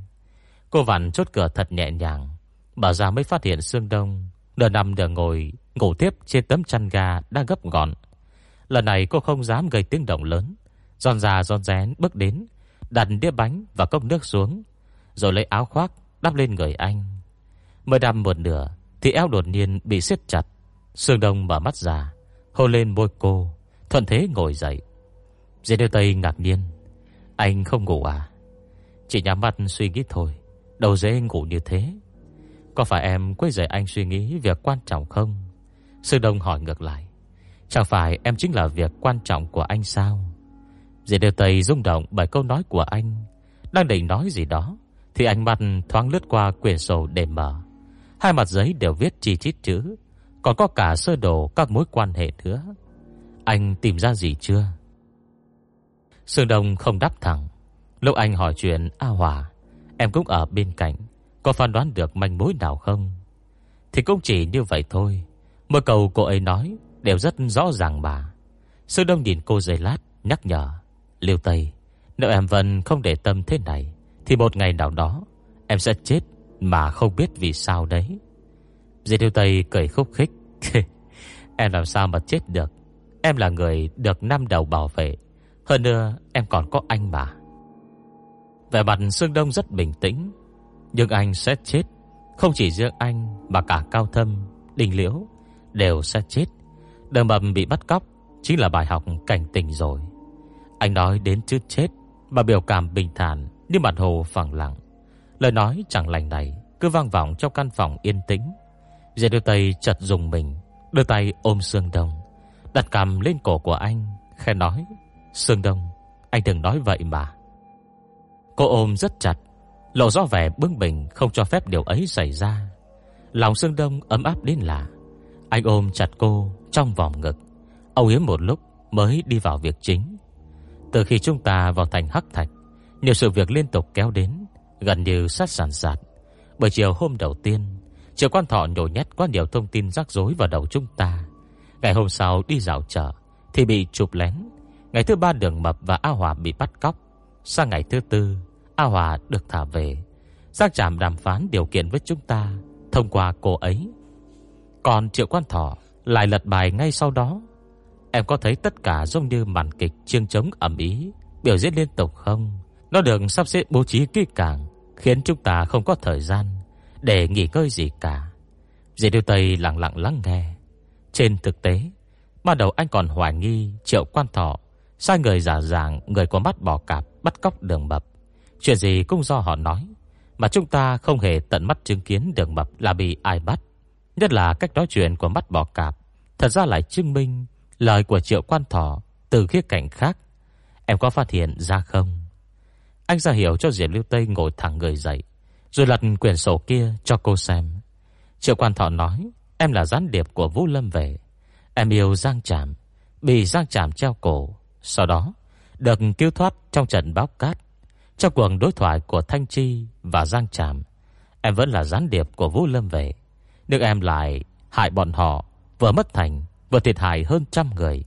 Cô vặn chốt cửa thật nhẹ nhàng. Bà ra mới phát hiện Sương Đông. Đờ nằm đờ ngồi, Ngủ tiếp trên tấm chăn ga đang gấp gọn. Lần này cô không dám gây tiếng động lớn. Giòn già giòn rén bước đến, Đặt đĩa bánh và cốc nước xuống, Rồi lấy áo khoác đắp lên người anh. Mới đâm một nửa, Thì eo đột nhiên bị siết chặt. Sương Đông mở mắt ra, Hôn lên môi cô, Thuận thế ngồi dậy. Dê đưa tay ngạc nhiên. Anh không ngủ à? Chỉ nhắm mắt suy nghĩ thôi Đầu dễ ngủ như thế. Có phải em quấy rầy anh suy nghĩ Việc quan trọng không? Sư Đông hỏi ngược lại. Chẳng phải em chính là việc quan trọng của anh sao? Dì Đều Tây rung động Bởi câu nói của anh. Đang định nói gì đó, Thì ánh mắt thoáng lướt qua quyển sổ để mở. Hai mặt giấy đều viết chi chít chữ, Còn có cả sơ đồ các mối quan hệ nữa. Anh tìm ra gì chưa? Sương Đông không đáp thẳng. Lúc anh hỏi chuyện A Hòa, Em cũng ở bên cạnh, Có phán đoán được manh mối nào không? Thì cũng chỉ như vậy thôi. Mỗi câu cô ấy nói Đều rất rõ ràng mà. Sư Đông nhìn cô giây lát, nhắc nhở Liêu Tây, Nếu em vẫn không để tâm thế này, Thì một ngày nào đó, Em sẽ chết mà không biết vì sao đấy. Dì Liêu Tây cười khúc khích, Em làm sao mà chết được? Em là người được năm đầu bảo vệ hơn nữa em còn có anh mà. Vẻ mặt Sương Đông rất bình tĩnh. Nhưng anh sẽ chết. Không chỉ riêng anh Mà cả Cao Thâm, Đình Liễu Đều sẽ chết. Đường mầm bị bắt cóc Chính là bài học cảnh tình rồi. Anh nói đến chữ chết Mà biểu cảm bình thản Như mặt hồ phẳng lặng. Lời nói chẳng lành này Cứ vang vọng trong căn phòng yên tĩnh. Dễ đưa tay chật dùng mình Đưa tay ôm Sương Đông Đặt cầm lên cổ của anh khen nói Sương Đông, Anh đừng nói vậy mà. Cô ôm rất chặt, Lộ rõ vẻ bướng bỉnh, Không cho phép điều ấy xảy ra. Lòng Sương Đông ấm áp đến lạ. Anh ôm chặt cô trong vòng ngực. Âu yếm một lúc mới đi vào việc chính. Từ khi chúng ta vào thành Hắc Thạch, Nhiều sự việc liên tục kéo đến, Gần như sát sản sạt. Bởi chiều hôm đầu tiên Triệu quan thọ nhổ nhét quá nhiều thông tin rắc rối vào đầu chúng ta. Ngày hôm sau đi dạo chợ, Thì bị chụp lén. Ngày thứ ba đường mập và A Hòa bị bắt cóc. Sang ngày thứ tư, A Hòa được thả về. Giang Tràm đàm phán điều kiện với chúng ta Thông qua cô ấy. Còn Triệu Quan Thọ Lại lật bài ngay sau đó. Em có thấy tất cả giống như màn kịch Chiêng trống ẩm ý, Biểu diễn liên tục không? Nó được sắp xếp bố trí kỹ càng, Khiến chúng ta không có thời gian Để nghỉ ngơi gì cả. Dì Điêu Tây lặng lặng lắng nghe. Trên thực tế, Ban đầu anh còn hoài nghi Triệu Quan Thọ Sai người giả dạng, người có mắt bò cạp, Bắt cóc đường mập. Chuyện gì cũng do họ nói, Mà chúng ta không hề tận mắt chứng kiến đường mập là bị ai bắt. Nhất là cách nói chuyện của mắt bò cạp, Thật ra lại chứng minh Lời của triệu quan thỏ Từ khía cạnh khác. Em có phát hiện ra không? Anh ra hiểu cho Diệp Lưu Tây ngồi thẳng người dậy, Rồi lật quyển sổ kia cho cô xem. Triệu quan thọ nói, Em là gián điệp của Vũ Lâm về. Em yêu Giang Tràm Bị Giang Tràm treo cổ. Sau đó, được cứu thoát trong trận báo cát Trong cuộc đối thoại của Thanh Chi và Giang Tràm, Em vẫn là gián điệp của Vũ Lâm về. Nhưng em lại hại bọn họ, Vừa mất thành, Vừa thiệt hại hơn trăm người.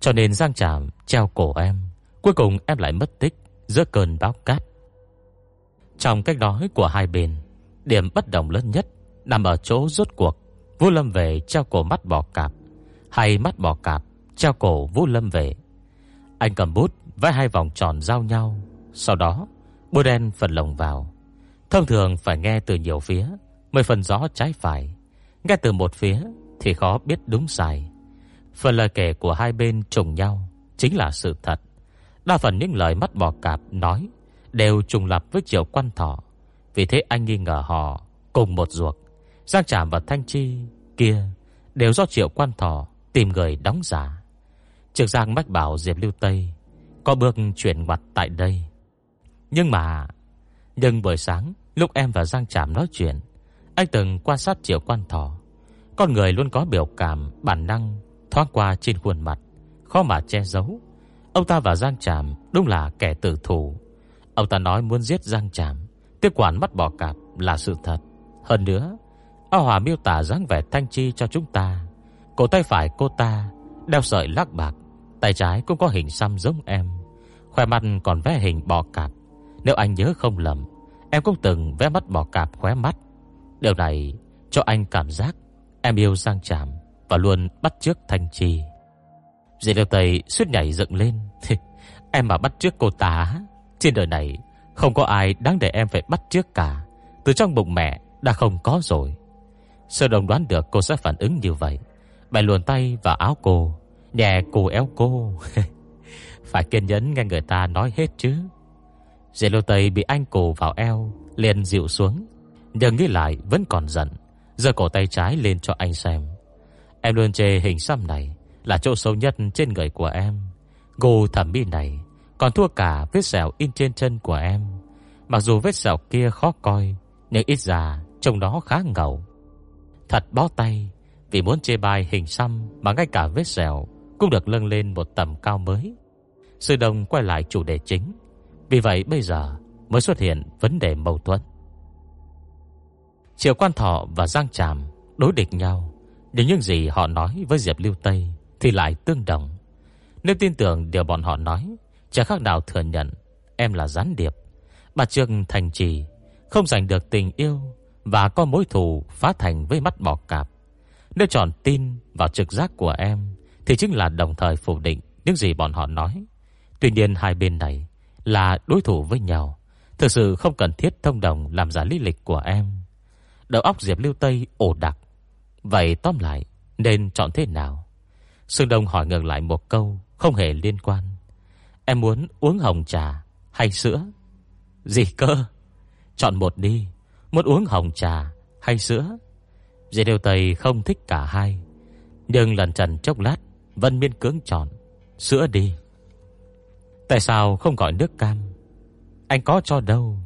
Cho nên Giang Tràm treo cổ em, Cuối cùng em lại mất tích Giữa cơn báo cát. Trong cách nói của hai bên, Điểm bất đồng lớn nhất Nằm ở chỗ rốt cuộc Vũ Lâm về treo cổ mắt bò cạp, Hay mắt bò cạp treo cổ Vũ Lâm về. Anh cầm bút, vẽ hai vòng tròn giao nhau. Sau đó bôi đen phần lồng vào. Thông thường phải nghe từ nhiều phía Mới phần rõ trái phải. Nghe từ một phía Thì khó biết đúng sai. Phần lời kể của hai bên trùng nhau Chính là sự thật. Đa phần những lời mắt bò cạp nói Đều trùng lập với Triệu Quan Thọ. Vì thế anh nghi ngờ họ Cùng một ruột. Giang Trạm và Thanh Chi kia Đều do Triệu Quan Thọ Tìm người đóng giả. Trực Giang mách bảo Diệp Lưu Tây Có bước chuyển mặt tại đây. Nhưng mà, Nhưng buổi sáng, Lúc em và Giang Trạm nói chuyện, Anh từng quan sát triệu quan thọ. Con người luôn có biểu cảm, Bản năng, thoáng qua trên khuôn mặt, Khó mà che giấu. Ông ta và Giang Trạm đúng là kẻ tử thủ. Ông ta nói muốn giết Giang Trạm Tiếp quản mắt bỏ cạp là sự thật. Hơn nữa A Hòa miêu tả dáng vẻ thanh chi cho chúng ta. Cổ tay phải cô ta Đeo sợi lắc bạc Tay trái cũng có hình xăm giống em, Khoe mặt còn vẽ hình bò cạp. Nếu anh nhớ không lầm, Em cũng từng vẽ mắt bò cạp khóe mắt. Điều này cho anh cảm giác Em yêu sang Trạm Và luôn bắt trước Thanh trì. Dì Liêu Tây suýt nhảy dựng lên. Em mà bắt trước cô ta, Trên đời này Không có ai đáng để em phải bắt trước cả. Từ trong bụng mẹ đã không có rồi. Sơ đồng đoán được cô sẽ phản ứng như vậy. Mẹ luồn tay vào áo cô Nhẹ cù éo cô. Phải kiên nhẫn nghe người ta nói hết chứ. Dì lô Tây bị anh cù vào eo, Liền dịu xuống. Nhưng nghĩ lại, vẫn còn giận Giờ cổ tay trái lên cho anh xem. Em luôn chê hình xăm này Là chỗ sâu nhất trên người của em. Gù thẩm mỹ này Còn thua cả vết sẹo in trên chân của em. Mặc dù vết sẹo kia khó coi, Nhưng ít ra Trông nó khá ngầu. Thật bó tay, Vì muốn chê bai hình xăm Mà ngay cả vết sẹo cũng được lâng lên một tầm cao mới. Sư Đông quay lại chủ đề chính. Vì vậy bây giờ mới xuất hiện vấn đề mâu thuẫn. Triệu Quan Thọ và Giang Tràm đối địch nhau, Nhưng những gì họ nói với Diệp Lưu Tây Thì lại tương đồng. Nếu tin tưởng điều bọn họ nói Chẳng khác nào thừa nhận Em là gián điệp. Bà Trương Thành Trì Không giành được tình yêu Và có mối thù phá thành với mắt bò cạp. Nếu chọn tin vào trực giác của em thì chính là đồng thời phủ định Những gì bọn họ nói. Tuy nhiên hai bên này Là đối thủ với nhau, Thực sự không cần thiết thông đồng Làm giả lý lịch của em. Đầu óc Diệp Lưu Tây ổ đặc Vậy tóm lại, Nên chọn thế nào? Sương Đông hỏi ngược lại một câu Không hề liên quan. Em muốn uống hồng trà hay sữa? Gì cơ? Chọn một đi. Muốn uống hồng trà hay sữa? Diệp Lưu Tây không thích cả hai, Nhưng lần trần chốc lát Vân miên cưỡng chọn, Sữa đi. Tại sao không gọi nước cam? Anh có cho đâu?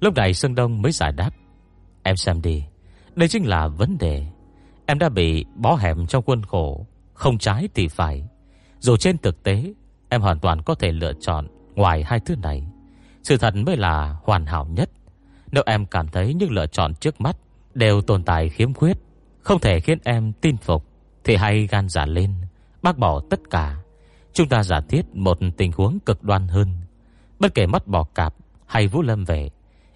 Lúc này Sương Đông mới giải đáp. Em xem đi, Đây chính là vấn đề. Em đã bị bó hẻm trong khuôn khổ, Không trái thì phải. Dù trên thực tế, Em hoàn toàn có thể lựa chọn Ngoài hai thứ này. Sự thật mới là hoàn hảo nhất. Nếu em cảm thấy những lựa chọn trước mắt Đều tồn tại khiếm khuyết, Không thể khiến em tin phục, Thì hãy gan giả lên. Bác bỏ tất cả. Chúng ta giả thiết một tình huống cực đoan hơn. Bất kể mất bỏ cạp hay Vũ Lâm về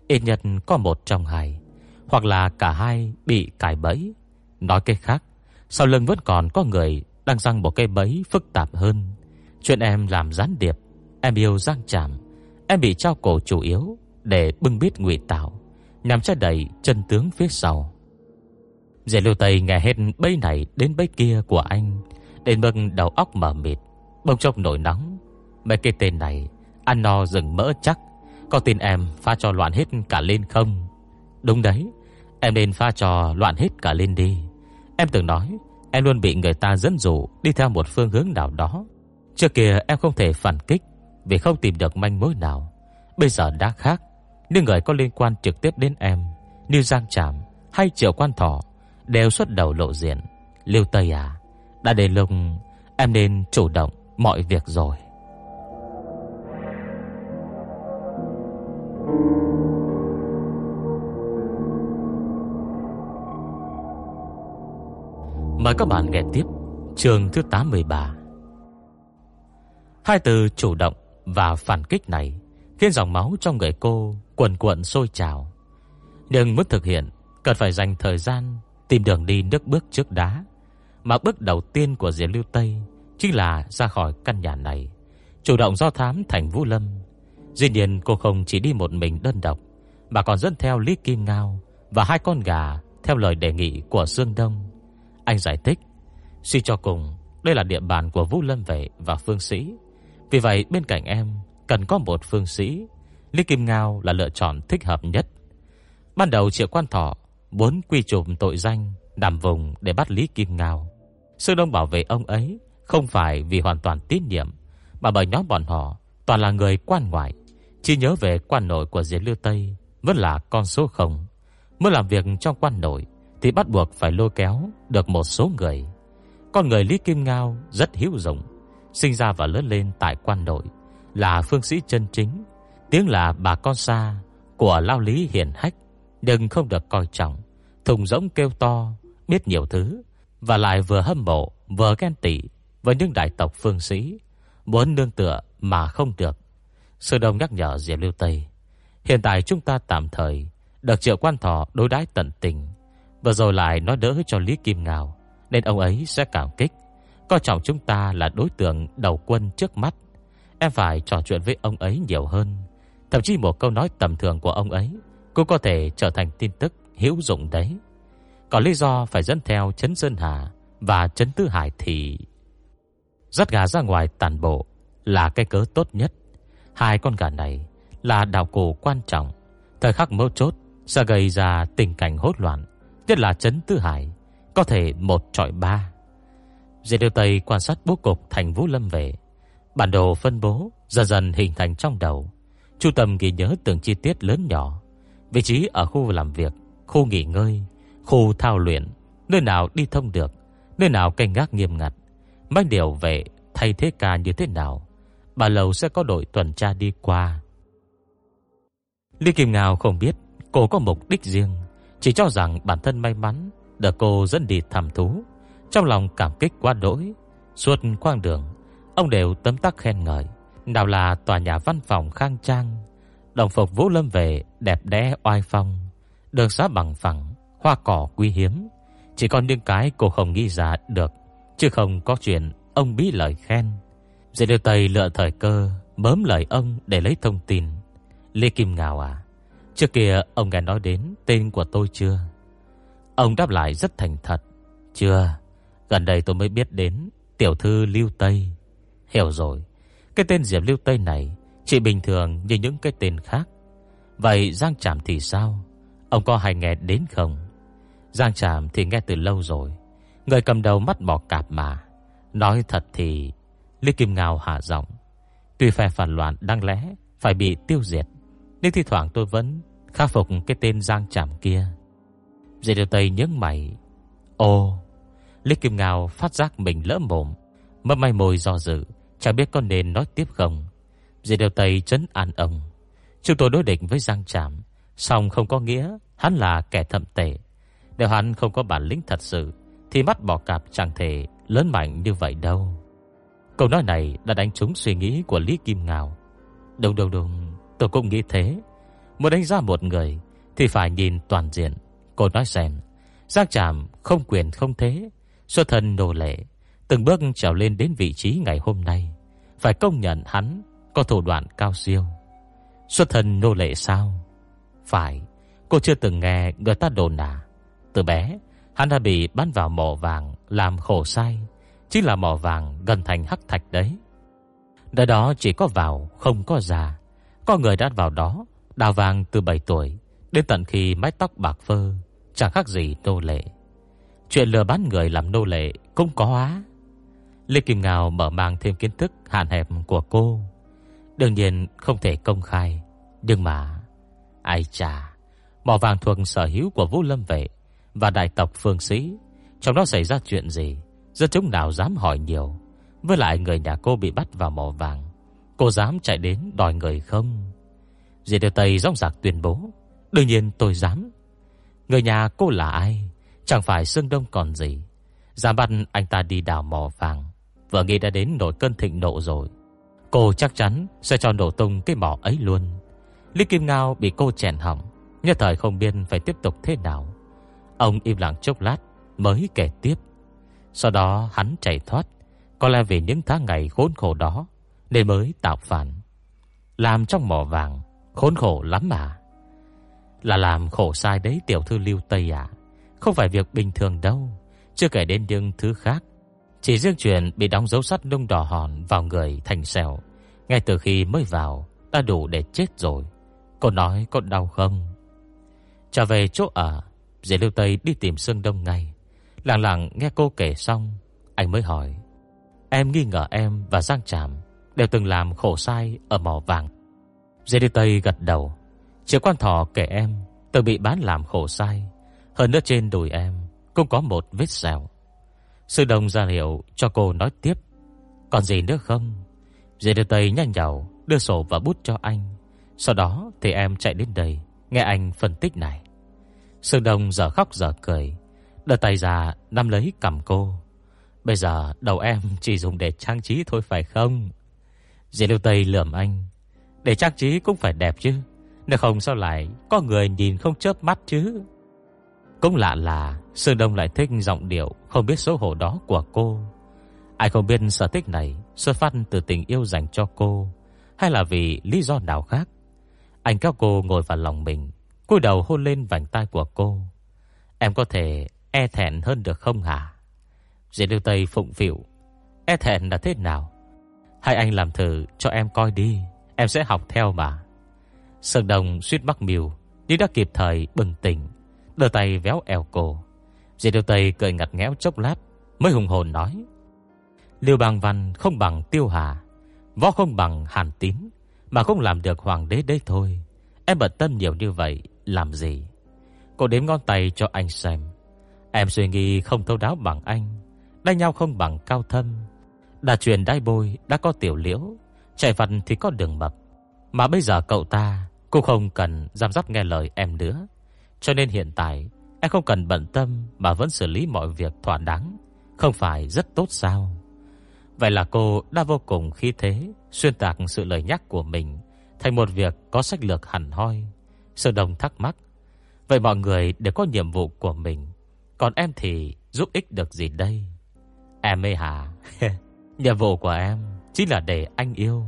Ít nhất có một trong hai, Hoặc là cả hai bị cải bẫy. Nói cách khác, Sau lưng vẫn còn có người Đang răng một cây bẫy phức tạp hơn. Chuyện em làm gián điệp, Em yêu giang chạm Em bị trao cổ chủ yếu Để bưng biết ngụy tạo, Nhằm che đẩy chân tướng phía sau. Dạy lưu Tây nghe hết bấy này đến bấy kia của anh Đến mức đầu óc mở mịt Bông chốc nổi nóng. Mấy cái tên này, Ăn no rừng mỡ chắc, Có tin em pha cho loạn hết cả lên không? Đúng đấy, Em nên pha trò loạn hết cả lên đi. Em từng nói, Em luôn bị người ta dẫn dụ Đi theo một phương hướng nào đó. Trước kia em không thể phản kích Vì không tìm được manh mối nào. Bây giờ đã khác Nhưng người có liên quan trực tiếp đến em, Như Giang Trạm hay Triệu Quan Thọ, Đều xuất đầu lộ diện. Liêu Tây à đã đến lúc em nên chủ động mọi việc rồi. Mời các bạn nghe tiếp chương thứ 83 Hai từ chủ động và phản kích này Khiến dòng máu trong người cô Quần cuộn sôi trào. Nhưng muốn thực hiện, Cần phải dành thời gian Tìm đường đi nước bước trước đá. Mà bước đầu tiên của Diệp Lưu Tây Chính là ra khỏi căn nhà này, Chủ động do thám thành Vũ Lâm. Dĩ nhiên cô không chỉ đi một mình đơn độc, Mà còn dẫn theo Lý Kim Ngao Và hai con gà Theo lời đề nghị của Dương Đông. Anh giải thích, Suy cho cùng, Đây là địa bàn của Vũ Lâm Vệ và Phương Sĩ. Vì vậy bên cạnh em Cần có một Phương Sĩ, Lý Kim Ngao là lựa chọn thích hợp nhất. Ban đầu Triệu Quan Thọ Muốn quy trùm tội danh đàm vùng để bắt Lý Kim Ngao. Sư Đông bảo vệ ông ấy Không phải vì hoàn toàn tín nhiệm, Mà bởi nhóm bọn họ Toàn là người quan ngoại. Chỉ nhớ về quan nội của Diệt Lưu Tây Vẫn là con số không. Mới làm việc trong quan nội Thì bắt buộc phải lôi kéo được một số người. Con người Lý Kim Ngao rất hiếu dụng, Sinh ra và lớn lên tại quan nội, Là phương sĩ chân chính. Tiếng là bà con xa Của lao lý hiền hách đừng không được coi trọng, Thùng rỗng kêu to, Biết nhiều thứ. Và lại vừa hâm mộ, Vừa ghen tị Với những đại tộc phương sĩ, Muốn nương tựa mà không được. Sư Đông nhắc nhở Diệp Lưu Tây, Hiện tại chúng ta tạm thời Được triệu quan thọ đối đãi tận tình. Vừa rồi lại nói đỡ cho Lý Kim Ngào Nên ông ấy sẽ cảm kích. Coi trọng chúng ta là đối tượng đầu quân trước mắt. Em phải trò chuyện với ông ấy nhiều hơn. Thậm chí một câu nói tầm thường của ông ấy Cũng có thể trở thành tin tức hữu dụng đấy. Còn lý do phải dẫn theo Trấn Sơn Hà Và Trấn Tư Hải thì Dắt gà ra ngoài tàn bộ Là cái cớ tốt nhất. Hai con gà này là đạo cổ quan trọng. Thời khắc mấu chốt Sẽ gây ra tình cảnh hốt loạn, Nhất là Trấn Tư Hải, Có thể một trọi ba. Dì Điều Tây quan sát bố cục thành Vũ Lâm về. Bản đồ phân bố Dần dần hình thành trong đầu. Chu tâm ghi nhớ từng chi tiết lớn nhỏ, Vị trí ở khu làm việc, Khu nghỉ ngơi Khu thao luyện, Nơi nào đi thông được, Nơi nào canh gác nghiêm ngặt Mấy điều về thay thế ca như thế nào, Bà lầu sẽ có đội tuần tra đi qua. Lý Kim Ngào không biết Cô có mục đích riêng, Chỉ cho rằng bản thân may mắn Được cô dẫn đi thăm thú. Trong lòng cảm kích quá đỗi, Suốt quang đường, Ông đều tấm tắc khen ngợi. Nào là tòa nhà văn phòng khang trang, Đồng phục Vũ Lâm về đẹp đẽ oai phong Đường xá bằng phẳng Hoa cỏ quý hiếm. Chỉ còn những cái cô không nghĩ ra được, Chứ không có chuyện ông bí lời khen. Dễ điều Tây lựa thời cơ Bớm lời ông để lấy thông tin. Lê Kim Ngào à Trước kia ông nghe nói đến tên của tôi chưa? Ông đáp lại rất thành thật. Chưa, Gần đây tôi mới biết đến Tiểu thư Lưu Tây. Hiểu rồi, Cái tên Diệp Lưu Tây này Chỉ bình thường như những cái tên khác. Vậy Giang Trạm thì sao? Ông có hay nghe đến không? Giang Trạm thì nghe từ lâu rồi. Người cầm đầu mắt bỏ cạp mà. Nói thật thì, Lý Kim Ngao hạ giọng. Tuy phe phản loạn đang lẽ Phải bị tiêu diệt, Nhưng thi thoảng tôi vẫn Khắc phục cái tên Giang Trạm kia. Dì Điều Tây nhớ mày. Ồ Lý Kim Ngao phát giác mình lỡ mồm, mất may môi do dự, Chẳng biết có nên nói tiếp không. Dì Điều Tây chấn an ông. Chúng tôi đối địch với Giang Trạm Xong không có nghĩa hắn là kẻ thậm tệ. Nếu hắn không có bản lĩnh thật sự, Thì mắt bỏ cạp chẳng thể lớn mạnh như vậy đâu. Câu nói này đã đánh trúng suy nghĩ của Lý Kim Ngào Đúng đúng đúng Tôi cũng nghĩ thế. Muốn đánh giá một người Thì phải nhìn toàn diện. Cô nói xem, Giang Trạm không quyền không thế, Xuất thân nô lệ, Từng bước trèo lên đến vị trí ngày hôm nay. Phải công nhận hắn Có thủ đoạn cao siêu. Xuất thân nô lệ sao? Phải, Cô chưa từng nghe người ta đồn à? Từ bé, Hắn đã bị bán vào mỏ vàng Làm khổ sai, Chính là mỏ vàng gần thành hắc thạch đấy. Nơi đó chỉ có vào, Không có già. Có người đã vào đó, Đào vàng từ 7 tuổi, Đến tận khi mái tóc bạc phơ, Chẳng khác gì nô lệ. Chuyện lừa bán người làm nô lệ Cũng có á. Lê Kim Ngào mở mang thêm kiến thức hạn hẹp của cô. Đương nhiên không thể công khai, Nhưng mà, Ai chà, Mỏ vàng thuộc sở hữu của Vũ Lâm Vệ và đại tộc Phương Sĩ. Trong đó xảy ra chuyện gì? Dân chúng nào dám hỏi nhiều? Với lại người nhà cô bị bắt vào mỏ vàng, Cô dám chạy đến đòi người không? Dì Điều Tây rong rạc tuyên bố, Đương nhiên tôi dám. Người nhà cô là ai? Chẳng phải Sương Đông còn gì. Dám bắt anh ta đi đào mỏ vàng Vợ nghĩ đã đến nổi cơn thịnh nộ rồi. Cô chắc chắn sẽ cho nổ tung cái mỏ ấy luôn. Lý Kim Ngao bị cô chèn hỏng, Nhất thời không biết phải tiếp tục thế nào. Ông im lặng chốc lát Mới kể tiếp. Sau đó hắn chạy thoát Có lẽ vì những tháng ngày khốn khổ đó Nên mới tạo phản. Làm trong mỏ vàng Khốn khổ lắm mà Là làm khổ sai đấy tiểu thư lưu Tây à. Không phải việc bình thường đâu Chưa kể đến những thứ khác. Chỉ riêng chuyện bị đóng dấu sắt nung đỏ hòn Vào người thành sẹo, Ngay từ khi mới vào Đã đủ để chết rồi. Cô nói có đau không? Trở về chỗ ở Dì Lưu Tây đi tìm Sương Đông ngay. Lặng lặng nghe cô kể xong, Anh mới hỏi, Em nghi ngờ em và Giang Tràm Đều từng làm khổ sai ở mỏ vàng. Dì Lưu Tây gật đầu Triệu quan thọ kể em Từng bị bán làm khổ sai, Hơn nữa trên đùi em Cũng có một vết sẹo. Sư đông ra hiệu cho cô nói tiếp, Còn gì nữa không? Dì Lưu Tây nhanh nhào Đưa sổ và bút cho anh, Sau đó thì em chạy đến đây, Nghe anh phân tích này. Sư đồng giờ khóc giờ cười, Đưa tay ra nắm lấy cầm cô. Bây giờ đầu em chỉ dùng để trang trí thôi phải không? Dì Lưu Tây lườm anh, Để trang trí cũng phải đẹp chứ, Nếu không sao lại Có người nhìn không chớp mắt chứ? Cũng lạ là Sương Đông lại thích giọng điệu Không biết xấu hổ đó của cô. Ai không biết sở thích này Xuất phát từ tình yêu dành cho cô, Hay là vì lý do nào khác? Anh kéo cô ngồi vào lòng mình cúi đầu hôn lên vành tay của cô. Em có thể e thẹn hơn được không hả? Diệp Lưu Tây phụng phịu. E thẹn là thế nào? Hai anh làm thử cho em coi đi. Em sẽ học theo mà. Sơn Đồng suýt mắc miều Nhưng đã kịp thời bừng tỉnh, Đưa tay véo eo cô. Diệp Lưu Tây cười ngặt ngẽo chốc lát, Mới hùng hồn nói Liêu Bang Văn không bằng Tiêu Hà, Võ không bằng Hàn Tín, Mà không làm được hoàng đế đấy thôi. Em bận tâm nhiều như vậy làm gì? Cô đếm ngón tay cho anh xem. Em suy nghĩ không thấu đáo bằng anh, Đánh nhau không bằng cao thâm Đà truyền đai bôi đã có tiểu liễu, Chạy vặt thì có đường mập. Mà bây giờ cậu ta Cũng không cần giam dắt nghe lời em nữa. Cho nên hiện tại, Em không cần bận tâm Mà vẫn xử lý mọi việc thỏa đáng, Không phải rất tốt sao? Vậy là cô đã vô cùng khi thế, Xuyên tạc sự lời nhắc của mình Thành một việc có sách lược hẳn hoi. Sư đồng thắc mắc. Vậy mọi người đều có nhiệm vụ của mình, Còn em thì giúp ích được gì đây? Em ơi hả? Nhiệm vụ của em Chính là để anh yêu,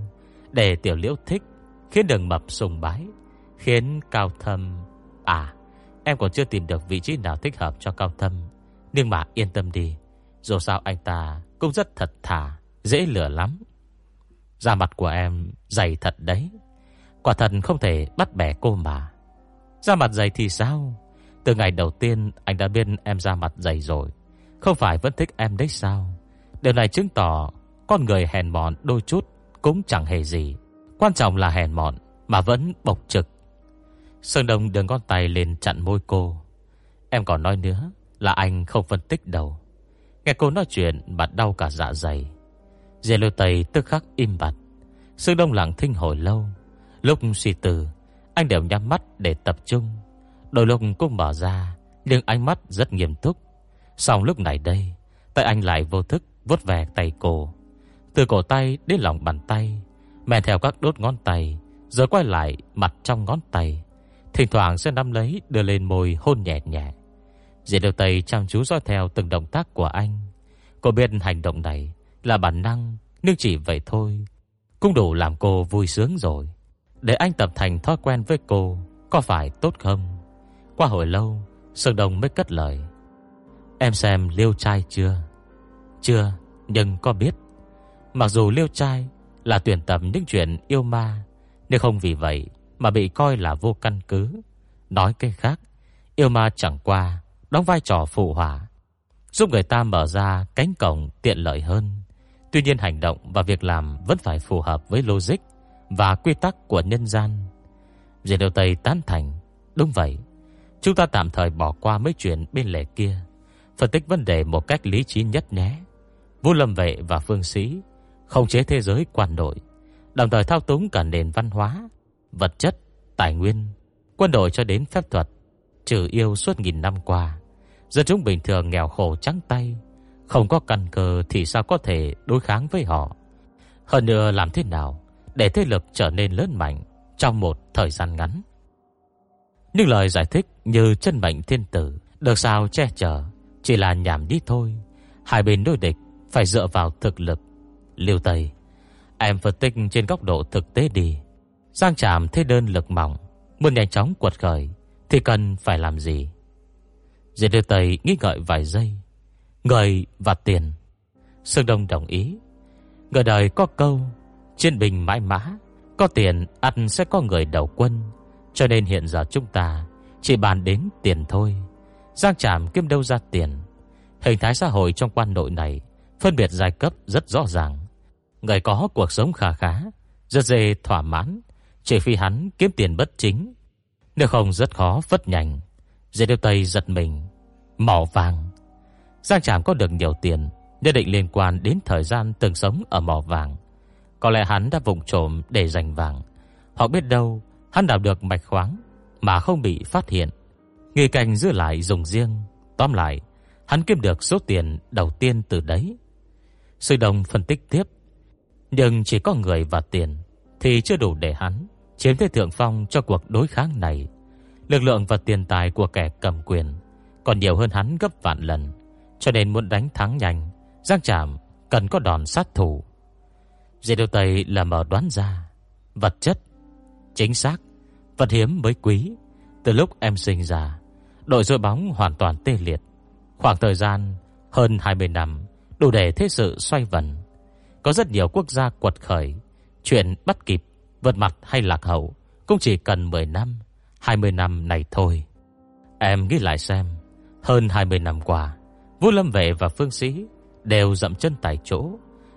Để tiểu liễu thích, Khiến đường mập sùng bái, Khiến cao thâm À em còn chưa tìm được vị trí nào thích hợp cho cao thâm. Nhưng mà yên tâm đi, Dù sao anh ta cũng rất thật thà, Dễ lửa lắm. Da mặt của em dày thật đấy. Quả thật không thể bắt bẻ cô mà ra mặt dày thì sao? Từ ngày đầu tiên anh đã biết em ra mặt dày rồi. Không phải vẫn thích em đấy sao? Điều này chứng tỏ Con người hèn mọn đôi chút Cũng chẳng hề gì. Quan trọng là hèn mọn Mà vẫn bộc trực. Sơn Đông đưa ngón tay lên chặn môi cô. Em còn nói nữa Là anh không phân tích đâu. Nghe cô nói chuyện bà đau cả dạ dày. Dê lưu tây tức khắc im bặt. Sơn Đông lặng thinh hồi lâu. Lúc suy tư anh đều nhắm mắt để tập trung. Đôi lúc cũng mở ra, Nhưng ánh mắt rất nghiêm túc. Xong lúc này đây, Tay anh lại vô thức vuốt về tay cô. Từ cổ tay đến lòng bàn tay Men theo các đốt ngón tay, Rồi quay lại mặt trong ngón tay. Thỉnh thoảng sẽ nắm lấy, Đưa lên môi hôn nhẹ nhẹ. Diệt đầu tay chăm chú dõi theo từng động tác của anh. Cô biết hành động này Là bản năng, Nhưng chỉ vậy thôi, Cũng đủ làm cô vui sướng rồi. Để anh tập thành thói quen với cô Có phải tốt không? Qua hồi lâu Sơn Đông mới cất lời. Em xem liêu trai chưa? Chưa, Nhưng có biết. Mặc dù liêu trai là tuyển tập những chuyện yêu ma, Nhưng không vì vậy Mà bị coi là vô căn cứ. Nói cái khác, Yêu ma chẳng qua Đóng vai trò phụ hỏa Giúp người ta mở ra cánh cổng tiện lợi hơn. Tuy nhiên hành động và việc làm Vẫn phải phù hợp với logic. Và quy tắc của nhân gian. Diệt Điều Tây tán thành. Đúng vậy. Chúng ta tạm thời bỏ qua mấy chuyện bên lề kia Phân tích vấn đề một cách lý trí nhất nhé. Vũ Lâm Vệ và Phương Sĩ không chế thế giới quan đội, đồng thời thao túng cả nền văn hóa, vật chất, tài nguyên, quân đội cho đến phép thuật, trừ yêu suốt nghìn năm qua. Dân chúng bình thường nghèo khổ trắng tay, không có căn cơ thì sao có thể đối kháng với họ. Hơn nữa làm thế nào? Để thế lực trở nên lớn mạnh trong một thời gian ngắn. Những lời giải thích như chân mệnh thiên tử được sao che chở chỉ là nhảm đi thôi. Hai bên đối địch phải dựa vào thực lực. Liêu Tây, em phân tích trên góc độ thực tế đi. Giang Trạm thế đơn lực mỏng, muốn nhanh chóng quật khởi thì cần phải làm gì? Diệt Liêu Tây nghĩ ngợi vài giây. Người và tiền. Sương Đông đồng ý. Người đời có câu, trên bình mãi mã, có tiền ăn sẽ có người đầu quân. Cho nên hiện giờ chúng ta chỉ bàn đến tiền thôi. Giang tràm kiếm đâu ra tiền. Hình thái xã hội trong quan nội này Phân biệt giai cấp rất rõ ràng Người có cuộc sống khá khá Rất dễ thỏa mãn Chỉ phi hắn kiếm tiền bất chính Nếu không rất khó phất nhanh Dễ đeo tay giật mình Mỏ vàng Giang Tràm có được nhiều tiền Nhất định liên quan đến thời gian từng sống ở mỏ vàng có lẽ hắn đã vùng trộm để giành vàng. Hoặc biết đâu, Hắn đào được mạch khoáng Mà không bị phát hiện. Người cảnh giữ lại dùng riêng. Tóm lại, Hắn kiếm được số tiền đầu tiên từ đấy. Sư đồng phân tích tiếp, Nhưng chỉ có người và tiền Thì chưa đủ để hắn Chiếm thế thượng phong cho cuộc đối kháng này. Lực lượng và tiền tài của kẻ cầm quyền Còn nhiều hơn hắn gấp vạn lần, Cho nên muốn đánh thắng nhanh, Giang Trạm cần có đòn sát thủ. Dây điều tay là mở đoán ra. Vật chất, Chính xác, Vật hiếm mới quý. Từ lúc em sinh ra, Đội dội bóng hoàn toàn tê liệt. Khoảng thời gian hơn 20 năm, Đủ để thế sự xoay vần. Có rất nhiều quốc gia quật khởi. Chuyện bắt kịp, Vượt mặt hay lạc hậu Cũng chỉ cần 10 năm 20 năm này thôi. Em nghĩ lại xem, Hơn 20 năm qua, Vũ Lâm Vệ và Phương Sĩ Đều dậm chân tại chỗ.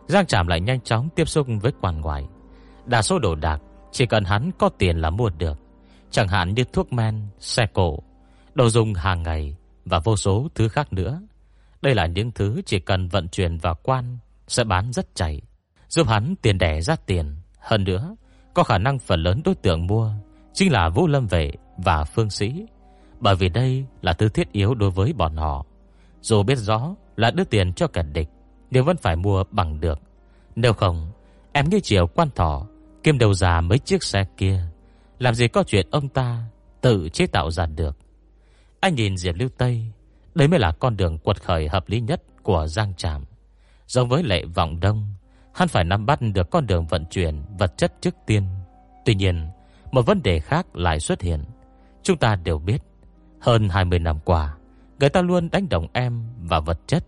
Giang Trạm lại nhanh chóng tiếp xúc với quan ngoại. Đa số đồ đạc Chỉ cần hắn có tiền là mua được. Chẳng hạn như thuốc men, xe cổ Đồ dùng hàng ngày Và vô số thứ khác nữa. Đây là những thứ chỉ cần vận chuyển vào quan Sẽ bán rất chạy. Giúp hắn tiền đẻ ra tiền. Hơn nữa Có khả năng phần lớn đối tượng mua Chính là Vũ Lâm Vệ và Phương Sĩ. Bởi vì đây là thứ thiết yếu đối với bọn họ. Dù biết rõ là đưa tiền cho kẻ địch nhưng vẫn phải mua bằng được. Nếu không, Em như chiều quan thỏ kiêm đầu già mấy chiếc xe kia. Làm gì có chuyện ông ta Tự chế tạo ra được. Anh nhìn Diệp Lưu Tây, Đấy mới là con đường quật khởi hợp lý nhất Của Giang Tràm Giống với lệ vọng đông, Hắn phải nắm bắt được con đường vận chuyển vật chất trước tiên. Tuy nhiên, Một vấn đề khác lại xuất hiện. Chúng ta đều biết, Hơn 20 năm qua, Người ta luôn đánh đồng em và vật chất.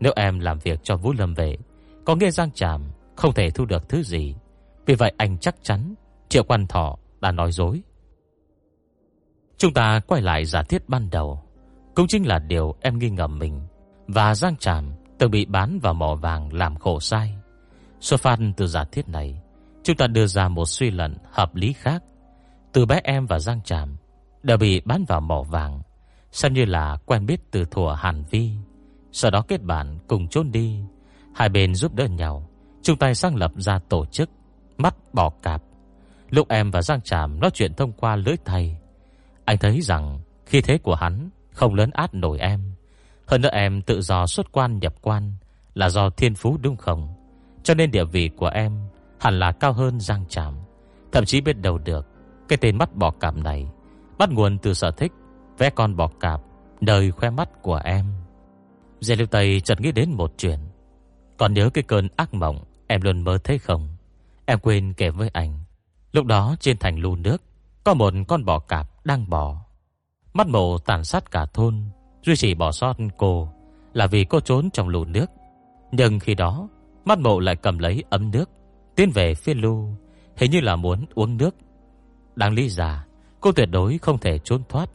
Nếu em làm việc cho Vũ Lâm về, Có nghe Giang Tràm Không thể thu được thứ gì. Vì vậy anh chắc chắn Triệu quan thọ đã nói dối. Chúng ta quay lại giả thiết ban đầu. Cũng chính là điều em nghi ngờ mình. Và Giang Tràm từng bị bán vào mỏ vàng làm khổ sai. Xuất phát từ giả thiết này, Chúng ta đưa ra một suy luận hợp lý khác. Từ bé em và Giang Tràm Đều bị bán vào mỏ vàng, Xem như là quen biết từ thuở Hàn Vi. Sau đó kết bạn cùng trốn đi. Hai bên giúp đỡ nhau, Chung tay sáng lập ra tổ chức Mắt bỏ cạp. Lúc em và Giang Tràm nói chuyện thông qua lưới thầy, Anh thấy rằng Khi thế của hắn không lớn át nổi em. Hơn nữa em tự do xuất quan nhập quan Là do thiên phú đúng không? Cho nên địa vị của em Hẳn là cao hơn Giang Tràm. Thậm chí biết đầu được, Cái tên mắt bỏ cạp này Bắt nguồn từ sở thích Vẽ con bọ cạp, Đời khoe mắt của em. Diệp Lưu Tây chợt nghĩ đến một chuyện. Còn nhớ cái cơn ác mộng Em luôn mơ thấy không? Em quên kể với anh. Lúc đó trên thành lưu nước, Có một con bò cạp đang bò. Mắt mộ tàn sát cả thôn, Duy chỉ bỏ sót cô Là vì cô trốn trong lù nước. Nhưng khi đó, Mắt mộ lại cầm lấy ấm nước, Tiến về phía lưu Hình như là muốn uống nước. Đáng lý ra, Cô tuyệt đối không thể trốn thoát.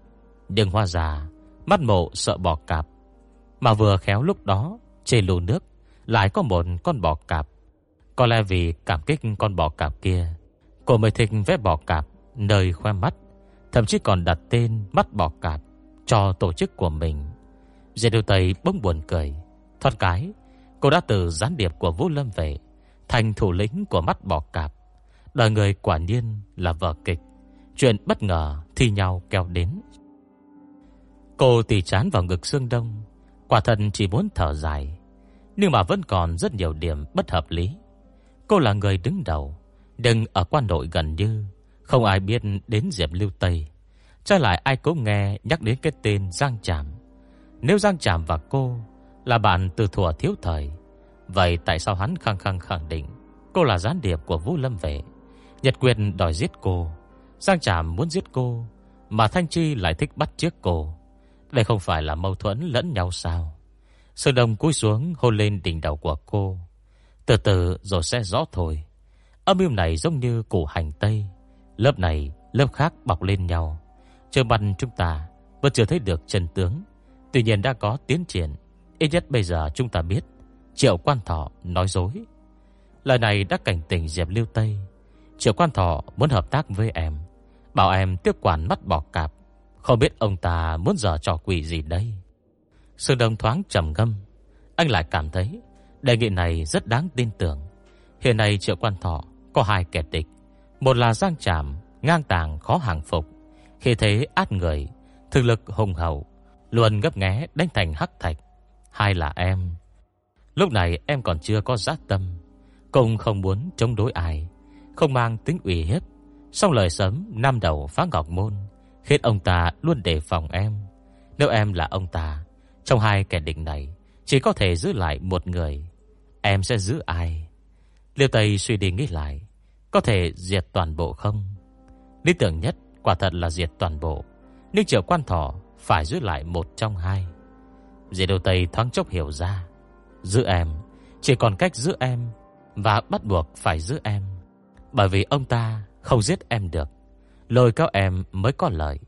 Nhưng hoa già Mắt mộ sợ bò cạp mà vừa khéo lúc đó, Trên lù nước Lại có một con bò cạp. Có lẽ vì cảm kích con bò cạp kia, Cô mới thích vẽ bò cạp Nơi khoe mắt, Thậm chí còn đặt tên mắt bò cạp Cho tổ chức của mình. Dê điều Tây bỗng buồn cười. Thoát cái, Cô đã từ gián điệp của Vũ Lâm về, Thành thủ lĩnh của mắt bò cạp. Đời người quả nhiên là vở kịch. Chuyện bất ngờ thi nhau kéo đến. Cô tỉ chán vào ngực xương đông Quả thật chỉ muốn thở dài, Nhưng mà vẫn còn rất nhiều điểm bất hợp lý. Cô là người đứng đầu Đừng ở quan đội gần như, Không ai biết đến Diệp Lưu Tây. Trái lại ai cũng nghe nhắc đến cái tên Giang Tràm Nếu Giang Tràm và cô Là bạn từ thuở thiếu thời, Vậy tại sao hắn khăng khăng khẳng định Cô là gián điệp của Vũ Lâm Vệ? Nhật quyền đòi giết cô. Giang Tràm muốn giết cô, Mà Thanh Chi lại thích bắt chiếc cô đây không phải là mâu thuẫn lẫn nhau sao? Sơn Đông cúi xuống, hôn lên đỉnh đầu của cô. Từ từ rồi sẽ rõ thôi. Âm mưu này giống như củ hành tây. Lớp này, lớp khác bọc lên nhau. Chờ mặt chúng ta Vẫn chưa thấy được chân tướng. Tuy nhiên đã có tiến triển. Ít nhất bây giờ chúng ta biết, Triệu quan thọ nói dối. Lời này đã cảnh tỉnh Diệp Lưu Tây. Triệu quan thọ muốn hợp tác với em, Bảo em tiếp quản mắt bò cạp. Không biết ông ta muốn giờ trò quỷ gì đây? Sư Đông thoáng trầm ngâm. Anh lại cảm thấy Đề nghị này rất đáng tin tưởng. Hiện nay triệu quan thọ có hai kẻ địch. Một là Giang Tràm Ngang tàng khó hàng phục. Khi thế át người, Thực lực hùng hậu, Luôn gấp nghé đánh thành hắc thạch. Hai là em. Lúc này em còn chưa có giác tâm, Cũng không muốn chống đối ai, Không mang tính ủy hiếp. Xong lời sớm năm đầu phá ngọc môn. Khiến ông ta luôn đề phòng em. Nếu em là ông ta, Trong hai kẻ địch này, Chỉ có thể giữ lại một người. Em sẽ giữ ai? Liêu Tây suy đi nghĩ lại, Có thể diệt toàn bộ không? Lý tưởng nhất quả thật là diệt toàn bộ, Nhưng triệu quan thỏ Phải giữ lại một trong hai. Diệt Liêu Tây thoáng chốc hiểu ra, Giữ em, Chỉ còn cách giữ em Và bắt buộc phải giữ em. Bởi vì ông ta không giết em được. Lôi kéo em mới có lợi.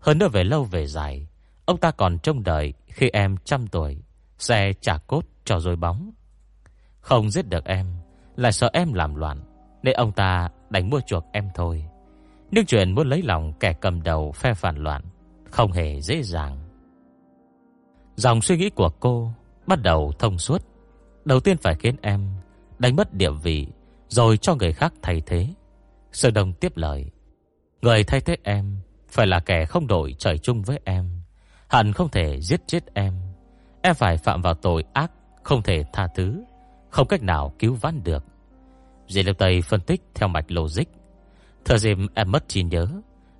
Hơn nữa về lâu về dài, Ông ta còn trông đợi khi em trăm tuổi, Sẽ trả cốt cho rồi bóng. Không giết được em, Lại sợ em làm loạn, Nên ông ta đánh mua chuộc em thôi. Nhưng chuyện muốn lấy lòng kẻ cầm đầu phe phản loạn Không hề dễ dàng. Dòng suy nghĩ của cô Bắt đầu thông suốt. Đầu tiên phải khiến em Đánh mất địa vị, Rồi cho người khác thay thế. Sơn đồng tiếp lời Người thay thế em Phải là kẻ không đổi trời chung với em. Hẳn không thể giết chết em. Em phải phạm vào tội ác, Không thể tha thứ. Không cách nào cứu vãn được. Dì Lực Tây phân tích theo mạch logic. Thời dịp em mất trí nhớ,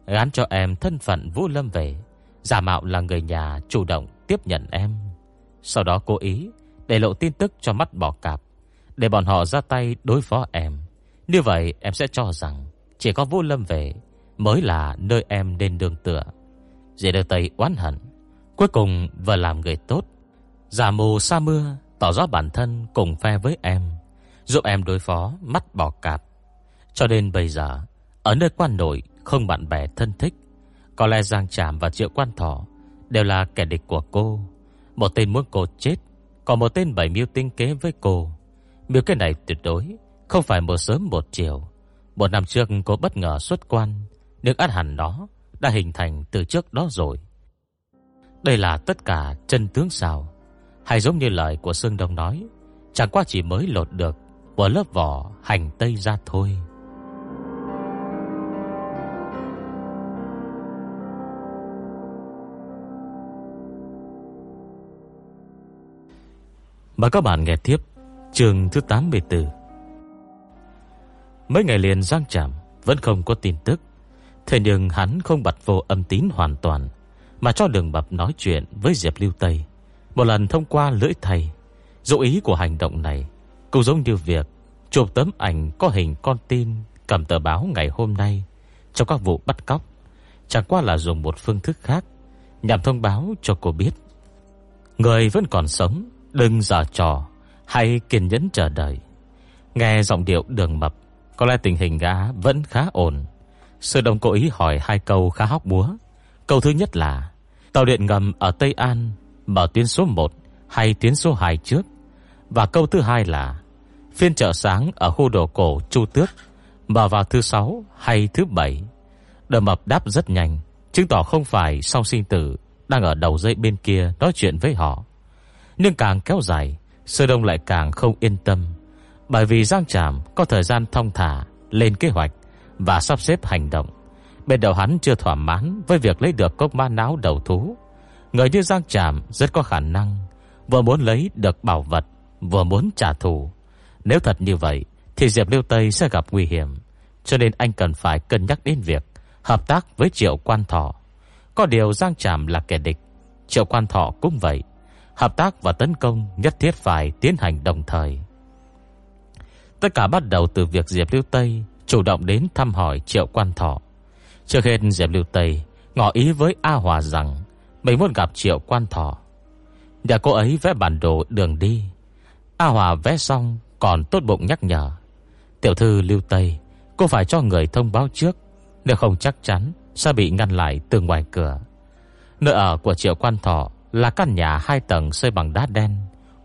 Gán cho em thân phận Vũ Lâm về. Giả mạo là người nhà chủ động tiếp nhận em. Sau đó cố ý Để lộ tin tức cho mắt bỏ cạp, Để bọn họ ra tay đối phó em. Như vậy em sẽ cho rằng Chỉ có Vũ Lâm về Mới là nơi em nên đường tựa. Dì đưa Tây oán hận, Cuối cùng vừa làm người tốt. Giả mù sa mưa, Tỏ rõ bản thân cùng phe với em, Giúp em đối phó, mắt bỏ cạp. Cho đến bây giờ, Ở nơi quan nội không bạn bè thân thích, Có lẽ Giang Tràm và Triệu Quan Thỏ Đều là kẻ địch của cô. Một tên muốn cô chết, Còn một tên bảy mưu tinh kế với cô. Miêu cái này tuyệt đối Không phải một sớm một chiều. Một năm trước cô bất ngờ xuất quan nhưng át hẳn đó Đã hình thành từ trước đó rồi. Đây là tất cả chân tướng sao? Hay giống như lời của Sương Đông nói, Chẳng qua chỉ mới lột được Của lớp vỏ hành tây ra thôi. Mời các bạn nghe tiếp chương thứ 84 Mấy ngày liền Giang Trạm Vẫn không có tin tức. Thế nhưng hắn không bật vô âm tín hoàn toàn, Mà cho đường bập nói chuyện với Diệp Lưu Tây. Một lần thông qua lưỡi thầy, Dụ ý của hành động này, Cũng giống như việc Chụp tấm ảnh có hình con tin Cầm tờ báo ngày hôm nay Trong các vụ bắt cóc. Chẳng qua là dùng một phương thức khác, Nhằm thông báo cho cô biết, Người vẫn còn sống, Đừng giả trò Hay kiên nhẫn chờ đợi. Nghe giọng điệu đường mập, Có lẽ tình hình gã vẫn khá ổn. Sư Đông cố ý hỏi hai câu khá hóc búa. Câu thứ nhất là, Tàu điện ngầm ở Tây An Mở tuyến số 1 hay tuyến số 2 trước? Và câu thứ hai là, Phiên chợ sáng ở khu đồ cổ Chu Tước Mở vào thứ 6 hay thứ 7 Đờ mập đáp rất nhanh, Chứng tỏ không phải sau sinh tử Đang ở đầu dây bên kia nói chuyện với họ. Nhưng càng kéo dài Sơ Đông lại càng không yên tâm, Bởi vì Giang Tràm có thời gian thông thả Lên kế hoạch. Và sắp xếp hành động. Bên đầu hắn chưa thỏa mãn Với việc lấy được cốc ma não đầu thú. Người như Giang Tràm rất có khả năng, Vừa muốn lấy được bảo vật, Vừa muốn trả thù. Nếu thật như vậy, Thì Diệp Liêu Tây sẽ gặp nguy hiểm, Cho nên anh cần phải cân nhắc đến việc Hợp tác với Triệu Quan Thọ. Có điều Giang Tràm là kẻ địch, Triệu Quan Thọ cũng vậy. Hợp tác và tấn công nhất thiết phải tiến hành đồng thời. Tất cả bắt đầu từ việc Diệp Lưu Tây chủ động đến thăm hỏi Triệu Quan Thọ. Trước hết Diệp Lưu Tây ngỏ ý với A Hòa rằng mình muốn gặp Triệu Quan Thọ. Nhà cô ấy vẽ bản đồ đường đi. A Hòa vẽ xong còn tốt bụng nhắc nhở. Tiểu thư Lưu Tây, cô phải cho người thông báo trước, nếu không chắc chắn sẽ bị ngăn lại từ ngoài cửa. Nơi ở của Triệu Quan Thọ là căn nhà hai tầng xây bằng đá đen,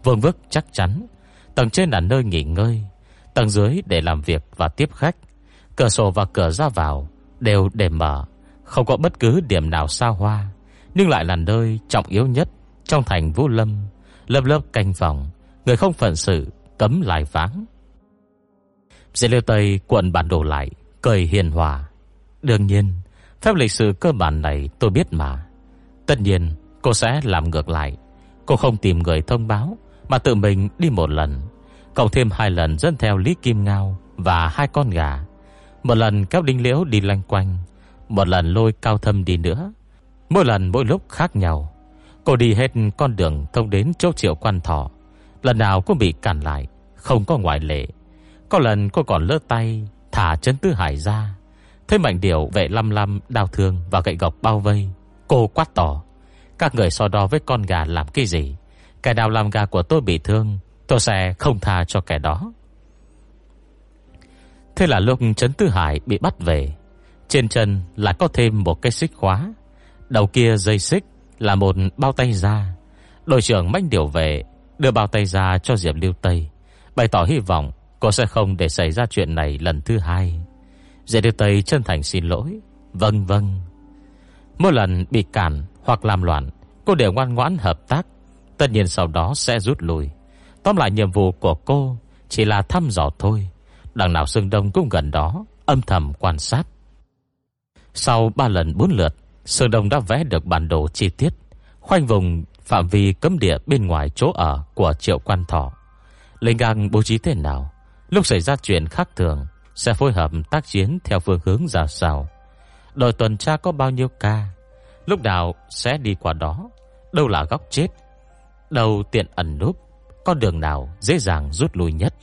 vương vức chắc chắn. Tầng trên là nơi nghỉ ngơi, tầng dưới để làm việc và tiếp khách. Cửa sổ và cửa ra vào Đều để mở, Không có bất cứ điểm nào xa hoa, Nhưng lại là nơi trọng yếu nhất Trong thành Vũ Lâm, Lớp lớp canh phòng, Người không phận sự, cấm lại váng. Dễ liêu Tây cuộn bản đồ lại, Cười hiền hòa. Đương nhiên, Phép lịch sử cơ bản này tôi biết mà. Tất nhiên, cô sẽ làm ngược lại. Cô không tìm người thông báo, Mà tự mình đi một lần. Cộng thêm hai lần dẫn theo Lý Kim Ngao Và hai con gà. Một lần kéo đinh liễu đi lanh quanh, Một lần lôi cao thâm đi nữa. Mỗi lần mỗi lúc khác nhau. Cô đi hết con đường thông đến chỗ triệu quan thọ. Lần nào cũng bị cản lại, Không có ngoại lệ. Có lần cô còn lỡ tay, Thả chân tư hải ra. Thấy mạnh điều vệ lăm lăm đau thương Và gậy gọc bao vây. Cô quát tỏ, Các người so đo với con gà làm cái gì? Kẻ nào làm gà của tôi bị thương, Tôi sẽ không tha cho kẻ đó. Thế là lúc Trấn Tư Hải bị bắt về, Trên chân là có thêm một cái xích khóa. Đầu kia dây xích Là một bao tay da. Đội trưởng manh điều về Đưa bao tay ra cho Diệp Lưu Tây, Bày tỏ hy vọng cô sẽ không để xảy ra chuyện này lần thứ hai. Diệp Lưu Tây chân thành xin lỗi. Vâng vâng. Mỗi lần bị cản hoặc làm loạn, Cô đều ngoan ngoãn hợp tác. Tất nhiên sau đó sẽ rút lui. Tóm lại nhiệm vụ của cô Chỉ là thăm dò thôi. Đằng nào Sương Đông cũng gần đó Âm thầm quan sát Sau 3 lần 4 lượt Sương Đông đã vẽ được bản đồ chi tiết Khoanh vùng phạm vi cấm địa bên ngoài chỗ ở của triệu quan thọ. Linh găng bố trí thế nào? Lúc xảy ra chuyện khác thường, sẽ phối hợp tác chiến theo phương hướng ra sao? Đội tuần tra có bao nhiêu ca? Lúc nào sẽ đi qua đó? Đâu là góc chết? Đâu tiện ẩn núp? Con đường nào dễ dàng rút lui nhất?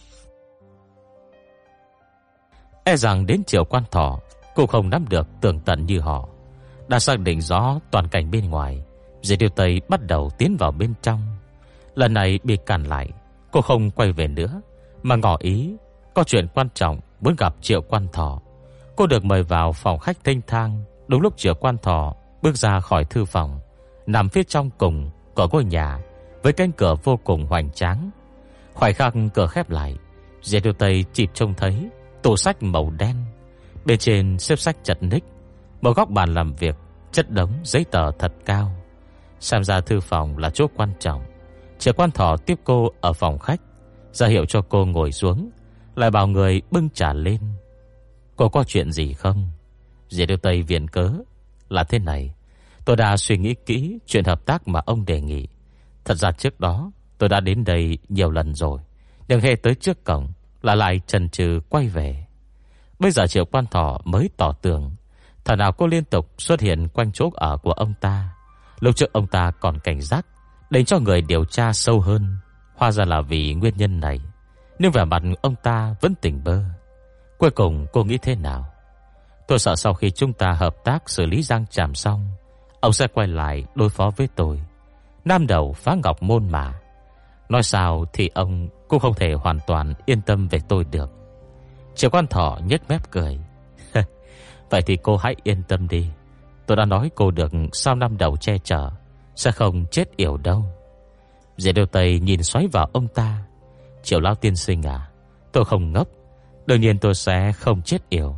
E rằng đến triệu quan thọ, cô không nắm được tường tận như họ. Đã xác định rõ toàn cảnh bên ngoài Dì Điều Tây bắt đầu tiến vào bên trong. Lần này bị cản lại Cô không quay về nữa Mà ngỏ ý Có chuyện quan trọng muốn gặp Triệu Quan Thọ. Cô được mời vào phòng khách thanh thang Đúng lúc Triệu Quan Thọ Bước ra khỏi thư phòng Nằm phía trong cùng của ngôi nhà Với cánh cửa vô cùng hoành tráng. Khoảnh khắc cửa khép lại Dì Điều Tây chỉ trông thấy Tủ sách màu đen. Bên trên xếp sách chật ních. Một góc bàn làm việc, Chất đống, giấy tờ thật cao. Xem ra thư phòng là chỗ quan trọng. Trẻ quan thọ tiếp cô ở phòng khách. Ra hiệu cho cô ngồi xuống. Lại bảo người bưng trà lên. Cô có chuyện gì không? Dì đưa Tây viện cớ. Là thế này, Tôi đã suy nghĩ kỹ chuyện hợp tác mà ông đề nghị. Thật ra trước đó, Tôi đã đến đây nhiều lần rồi, Nhưng hề tới trước cổng là lại trần trừ quay về. Bây giờ triệu quan thọ mới tỏ tường. Thật nào cô liên tục xuất hiện quanh chỗ ở của ông ta. Lúc trước ông ta còn cảnh giác, Để cho người điều tra sâu hơn. Hóa ra là vì nguyên nhân này Nhưng vẻ mặt ông ta vẫn tỉnh bơ. Cuối cùng cô nghĩ thế nào? Tôi sợ sau khi chúng ta hợp tác Xử lý Giang Tràm xong, Ông sẽ quay lại đối phó với tôi. Nam đầu phá ngọc môn mà. Nói sao thì ông cũng không thể hoàn toàn yên tâm về tôi được. Triệu quan thọ nhếch mép cười. cười Vậy thì cô hãy yên tâm đi. Tôi đã nói cô được sau năm đầu che chở Sẽ không chết yểu đâu. Dễ đều tây nhìn xoáy vào ông ta. Triệu lao tiên sinh à Tôi không ngốc. Đương nhiên tôi sẽ không chết yểu.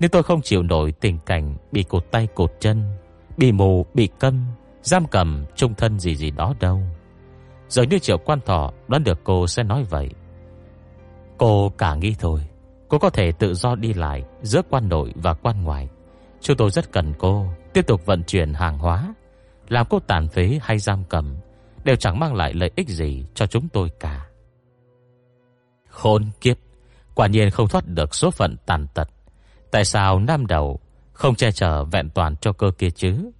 Nếu tôi không chịu nổi tình cảnh Bị cột tay cột chân Bị mù, bị câm Giam cầm, trung thân gì gì đó đâu. Giờ như triệu quan thọ Đoán được cô sẽ nói vậy. Cô cả nghĩ thôi. Cô có thể tự do đi lại Giữa quan nội và quan ngoại. Chúng tôi rất cần cô Tiếp tục vận chuyển hàng hóa. Làm cô tàn phế hay giam cầm Đều chẳng mang lại lợi ích gì cho chúng tôi cả. Khốn kiếp! Quả nhiên không thoát được số phận tàn tật. Tại sao nam đầu Không che chở vẹn toàn cho cơ kia chứ?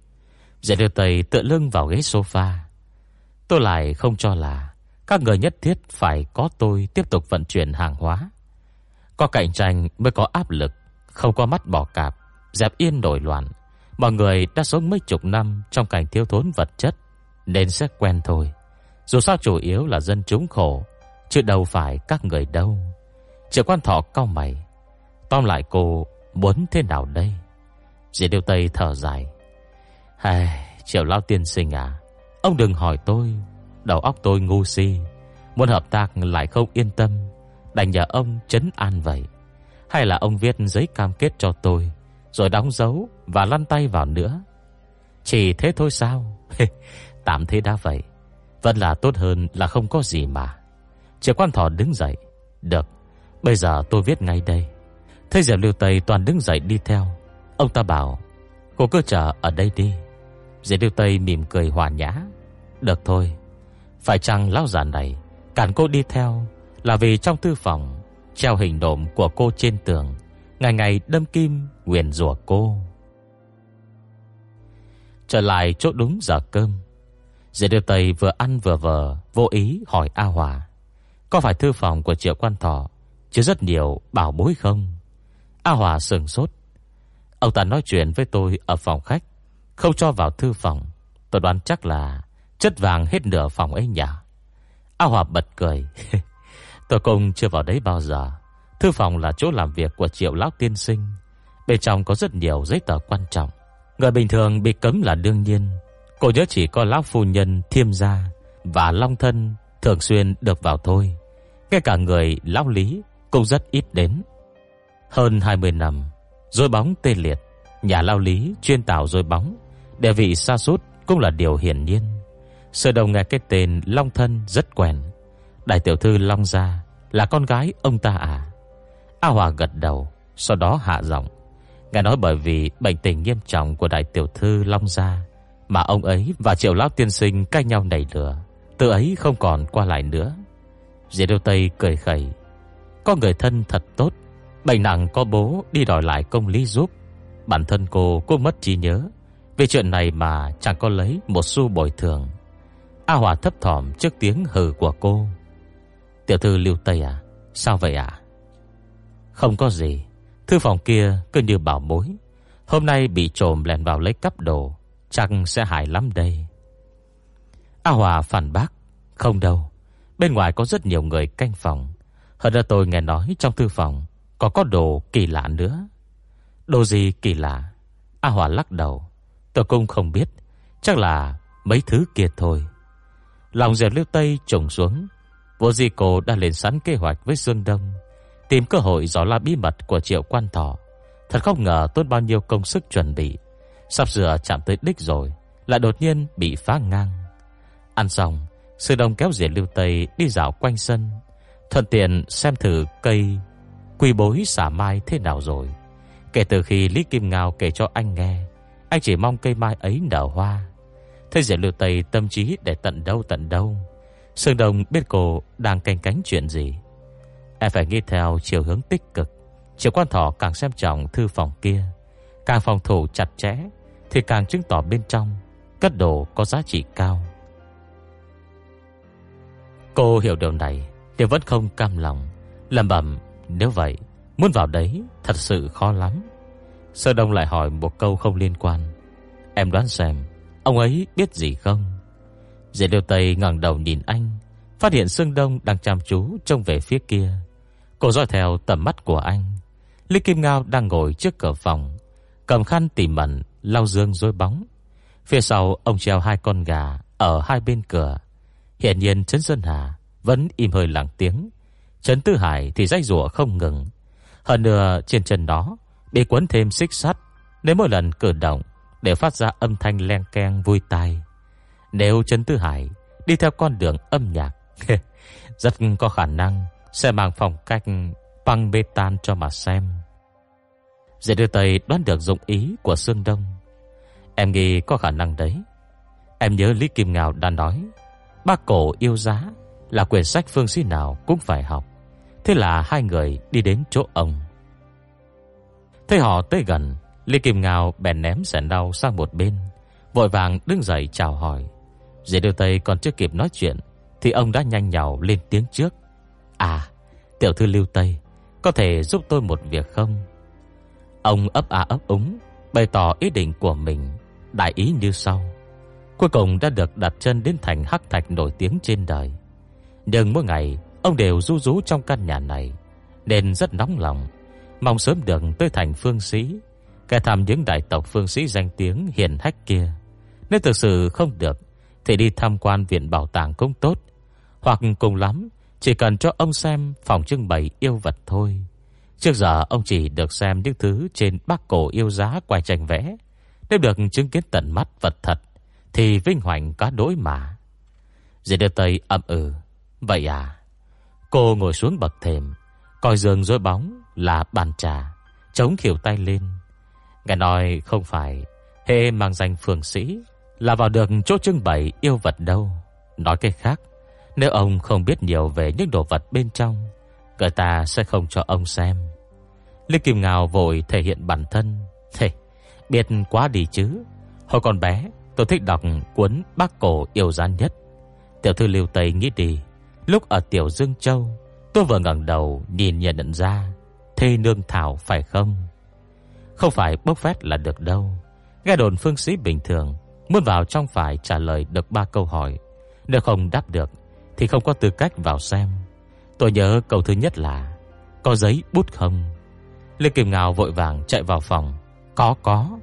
Dạy đưa tay tựa lưng vào ghế sofa. Tôi lại không cho là Các người nhất thiết phải có tôi Tiếp tục vận chuyển hàng hóa. Có cạnh tranh mới có áp lực Không có mắt bỏ cạp Dẹp yên nổi loạn. Mọi người đã sống mấy chục năm Trong cảnh thiếu thốn vật chất Nên sẽ quen thôi. Dù sao chủ yếu là dân chúng khổ Chứ đâu phải các người đâu. Triệu quan thọ cao mày. Tóm lại cô muốn thế nào đây? Dì Điều Tây thở dài. Hay, Triệu Lao Tiên Sinh à Ông đừng hỏi tôi, Đầu óc tôi ngu si, Muốn hợp tác lại không yên tâm, Đành nhờ ông chấn an vậy. Hay là ông viết giấy cam kết cho tôi, Rồi đóng dấu và lăn tay vào nữa. Chỉ thế thôi sao? Tạm thế đã vậy, Vẫn là tốt hơn là không có gì mà. Chỉ quan thỏ đứng dậy, Được, Bây giờ tôi viết ngay đây. Thế Diệp Lưu Tây toàn đứng dậy đi theo, Ông ta bảo, Cô cứ chờ ở đây đi. Diệp Lưu Tây mỉm cười hòa nhã. Được thôi. Phải chăng lão già này Cản cô đi theo Là vì trong thư phòng Treo hình nộm của cô trên tường, Ngày ngày đâm kim Nguyền rủa cô. Trở lại chỗ đúng giờ cơm, Diệp Lưu Tây vừa ăn vừa vờ, Vô ý hỏi A Hòa, Có phải thư phòng của triệu quan thọ Chứ rất nhiều bảo bối không? A Hòa sừng sốt, Ông ta nói chuyện với tôi ở phòng khách, Không cho vào thư phòng, Tôi đoán chắc là Chất vàng hết nửa phòng ấy nhà. A Hòa bật cười. Tôi cũng chưa vào đấy bao giờ. Thư phòng là chỗ làm việc của triệu lão tiên sinh. Bên trong có rất nhiều giấy tờ quan trọng. Người bình thường bị cấm là đương nhiên. Cô nhớ chỉ có lão phu nhân thiêm gia Và long thân Thường xuyên được vào thôi. Ngay cả người lão lý Cũng rất ít đến. Hơn 20 năm Rồi bóng tê liệt. Nhà lao lý chuyên tạo rồi bóng. Địa vị xa sút cũng là điều hiển nhiên. Sở đầu nghe cái tên Long Thân rất quen. Đại tiểu thư Long Gia Là con gái ông ta à? A Hòa gật đầu, Sau đó hạ giọng. Nghe nói bởi vì bệnh tình nghiêm trọng của đại tiểu thư Long Gia Mà ông ấy và triệu lão tiên sinh cãi nhau nảy lửa, Từ ấy không còn qua lại nữa. Diệt Đô Tây cười khẩy, Có người thân thật tốt, Bệnh nặng có bố đi đòi lại công lý giúp. Bản thân cô cũng mất trí nhớ, Vì chuyện này mà chẳng có lấy một xu bồi thường. A Hòa thấp thỏm trước tiếng hừ của cô. Tiểu thư Lưu Tây à Sao vậy à Không có gì. Thư phòng kia cứ như bảo mối. Hôm nay bị trộm lèn vào lấy cắp đồ, Chắc sẽ hại lắm đây. A Hòa phản bác, Không đâu. Bên ngoài có rất nhiều người canh phòng. Hơn nữa tôi nghe nói trong thư phòng có có đồ kỳ lạ nữa. Đồ gì kỳ lạ? A Hòa lắc đầu. Tôi cũng không biết. Chắc là mấy thứ kia thôi. Lòng dẹp liêu tây trùng xuống. Vô di cô đã lên sẵn kế hoạch với Dương Đông, Tìm cơ hội dò la bí mật của triệu quan thọ. Thật không ngờ tốt bao nhiêu công sức chuẩn bị, Sắp sửa chạm tới đích rồi, Lại đột nhiên bị phá ngang. Ăn xong, Sư Đông kéo diệt lưu Tây đi dạo quanh sân, Thuận tiện xem thử cây Quy bối xả mai thế nào rồi. Kể từ khi Lý Kim Ngao kể cho anh nghe, Anh chỉ mong cây mai ấy nở hoa. Thế diệt lưu Tây tâm trí để tận đâu tận đâu. Sương Đông biết cô đang canh cánh chuyện gì. Em phải nghĩ theo chiều hướng tích cực. Triệu quan thọ càng xem trọng thư phòng kia. Càng phòng thủ chặt chẽ, Thì càng chứng tỏ bên trong Cất đồ có giá trị cao. Cô hiểu điều này, Nhưng vẫn không cam lòng. Lầm bẩm, nếu vậy, Muốn vào đấy thật sự khó lắm. Sơ Đông lại hỏi một câu không liên quan. Em đoán xem Ông ấy biết gì không? Dễ Liêu Tây ngẩng đầu nhìn anh, Phát hiện Sương Đông đang chăm chú Trông về phía kia. Cô dõi theo tầm mắt của anh. Lý Kim Ngao đang ngồi trước cửa phòng, Cầm khăn tỉ mẩn, Lau dương dối bóng. Phía sau, ông treo hai con gà Ở hai bên cửa. Hiện nhiên Trấn Sơn Hà Vẫn im hơi lặng tiếng. Trấn Tư Hải thì dây rủa không ngừng. Hơn nữa, trên chân đó Bị quấn thêm xích sắt Nếu mỗi lần cử động để phát ra âm thanh len keng vui tai. Nếu Trấn Tư Hải Đi theo con đường âm nhạc, Rất có khả năng Sẽ mang phong cách băng bê tan cho mà xem. Dễ đưa Tây đoán được dụng ý của Sương Đông. Em nghĩ có khả năng đấy. Em nhớ Lý Kim Ngào đã nói Bác cổ yêu giá Là quyển sách phương sĩ nào cũng phải học. Thế là hai người đi đến chỗ ông. Thấy họ tới gần Lý Kim Ngào bèn ném sẻn đau sang một bên, Vội vàng đứng dậy chào hỏi. Dễ đưa Tây còn chưa kịp nói chuyện, Thì ông đã nhanh nhào lên tiếng trước. À Tiểu thư Lưu Tây, Có thể giúp tôi một việc không? Ông ấp á ấp úng, Bày tỏ ý định của mình, Đại ý như sau. Cuối cùng đã được đặt chân đến thành hắc thạch nổi tiếng trên đời. Nhưng mỗi ngày, Ông đều ru rú trong căn nhà này, Nên rất nóng lòng, Mong sớm được tới thành phương sĩ. Kẻ thăm những đại tộc phương sĩ danh tiếng hiền hách kia Nếu thực sự không được Thì đi tham quan viện bảo tàng cũng tốt Hoặc cùng lắm Chỉ cần cho ông xem phòng trưng bày yêu vật thôi Trước giờ ông chỉ được xem những thứ trên bác cổ yêu giá quay tranh vẽ. Nếu được chứng kiến tận mắt vật thật, thì vinh hoành cá đối mà. Dì đưa tay âm ừ. Vậy à? Cô ngồi xuống bậc thềm, coi giường rối bóng là bàn trà, chống khỉu tay lên. Nghe nói không phải hệ mang danh phường sĩ là vào được chỗ trưng bày yêu vật đâu. Nói cách khác, nếu ông không biết nhiều về những đồ vật bên trong, người ta sẽ không cho ông xem. Lý Kim Ngào vội thể hiện bản thân. Thế, biết quá đi chứ. Hồi còn bé, tôi thích đọc cuốn Bác Cổ yêu gian nhất. Tiểu thư Lưu Tây nghĩ đi. Lúc ở Tiểu Dương Châu, tôi vừa ngẩng đầu nhìn nhận ra. Thê nương thảo phải không? Không phải bốc phét là được đâu. Nghe đồn phương sĩ bình thường, muốn vào trong phải trả lời được ba câu hỏi. Nếu không đáp được, thì không có tư cách vào xem. Tôi nhớ câu thứ nhất là Có giấy bút không? Lê Kim Ngào vội vàng chạy vào phòng Có có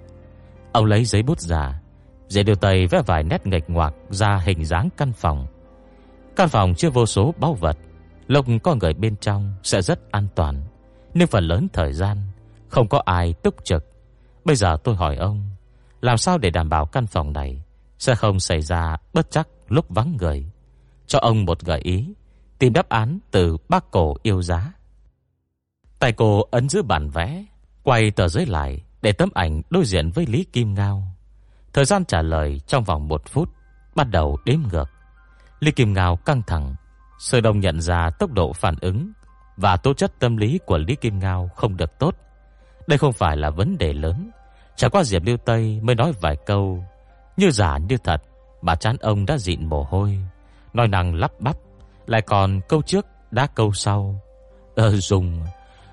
Ông lấy giấy bút ra Dễ điều tây vẽ vài nét nghịch ngoạc ra hình dáng căn phòng Căn phòng chưa vô số báu vật Lúc có người bên trong sẽ rất an toàn Nhưng phần lớn thời gian không có ai túc trực Bây giờ tôi hỏi ông Làm sao để đảm bảo căn phòng này Sẽ không xảy ra bất chắc lúc vắng người Cho ông một gợi ý Tìm đáp án từ bác cổ yêu giá Tay cô ấn giữ bản vẽ, quay tờ giấy lại để tấm ảnh đối diện với Lý Kim Ngao. Thời gian trả lời trong vòng một phút, bắt đầu đếm ngược. Lý Kim Ngao căng thẳng, Sơ Đông nhận ra tốc độ phản ứng và tố chất tâm lý của Lý Kim Ngao không được tốt. Đây không phải là vấn đề lớn, trải qua Diệp Lưu Tây mới nói vài câu như giả như thật, bà chán ông đã dịn mồ hôi, nói năng lắp bắp, lại còn câu trước đã câu sau. Ờ dùng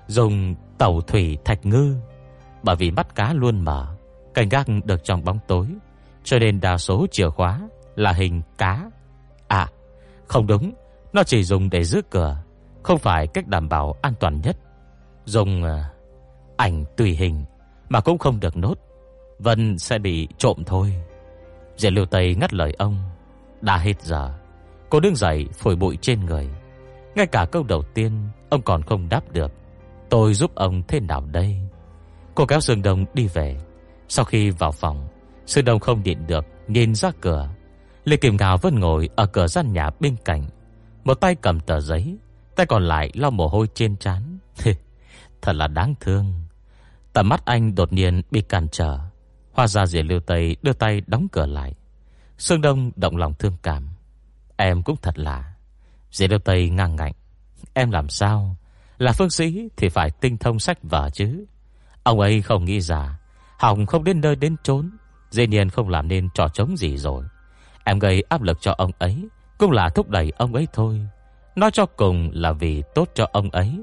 dùng tàu thủy thạch ngư. Bởi vì mắt cá luôn mở, cảnh gác được trong bóng tối, cho nên đa số chìa khóa là hình cá. À, không đúng, nó chỉ dùng để giữ cửa, không phải cách đảm bảo an toàn nhất. Dùng uh, ảnh tùy hình mà cũng không được nốt, Vân sẽ bị trộm thôi. Diệp Lưu Tây ngắt lời ông, đã hết giờ. Cô đứng dậy phổi bụi trên người. Ngay cả câu đầu tiên ông còn không đáp được. Tôi giúp ông thế nào đây? Cô kéo Sương Đông đi về. Sau khi vào phòng, Sương Đông không nhịn được nhìn ra cửa. Lê Kim Ngào vẫn ngồi ở cửa gian nhà bên cạnh, một tay cầm tờ giấy, tay còn lại lau mồ hôi trên trán. Thật là đáng thương. Tầm mắt anh đột nhiên bị cản trở. Hoa ra rìa Lưu Tây đưa tay đóng cửa lại. Sương Đông động lòng thương cảm. Em cũng thật lạ, rìa Lưu Tây ngang ngạnh. Em làm sao là phương sĩ thì phải tinh thông sách vở chứ. Ông ấy không nghĩ ra, Hồng không đến nơi đến trốn, dĩ nhiên không làm nên trò chống gì rồi. Em gây áp lực cho ông ấy, cũng là thúc đẩy ông ấy thôi. Nói cho cùng là vì tốt cho ông ấy.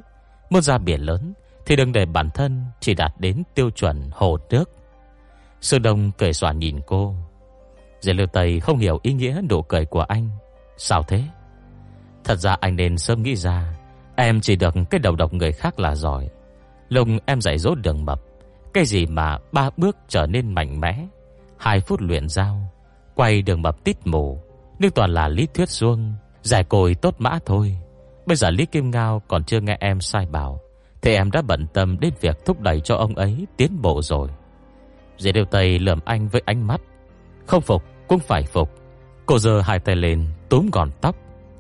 Muốn ra biển lớn thì đừng để bản thân chỉ đạt đến tiêu chuẩn hồ nước. Sư Đông cười xòa nhìn cô. Dễ lưu Tây không hiểu ý nghĩa nụ cười của anh. Sao thế? Thật ra anh nên sớm nghĩ ra, Em chỉ được cái đầu độc người khác là giỏi Lùng em dạy dỗ đường mập, Cái gì mà ba bước trở nên mạnh mẽ Hai phút luyện giao Quay đường mập tít mù Nhưng toàn là lý thuyết xuông, Giải cồi tốt mã thôi Bây giờ Lý Kim Ngao còn chưa nghe em sai bảo Thế em đã bận tâm đến việc thúc đẩy cho ông ấy tiến bộ rồi Dì điều Tây lườm anh với ánh mắt Không phục cũng phải phục Cô giơ hai tay lên túm gọn tóc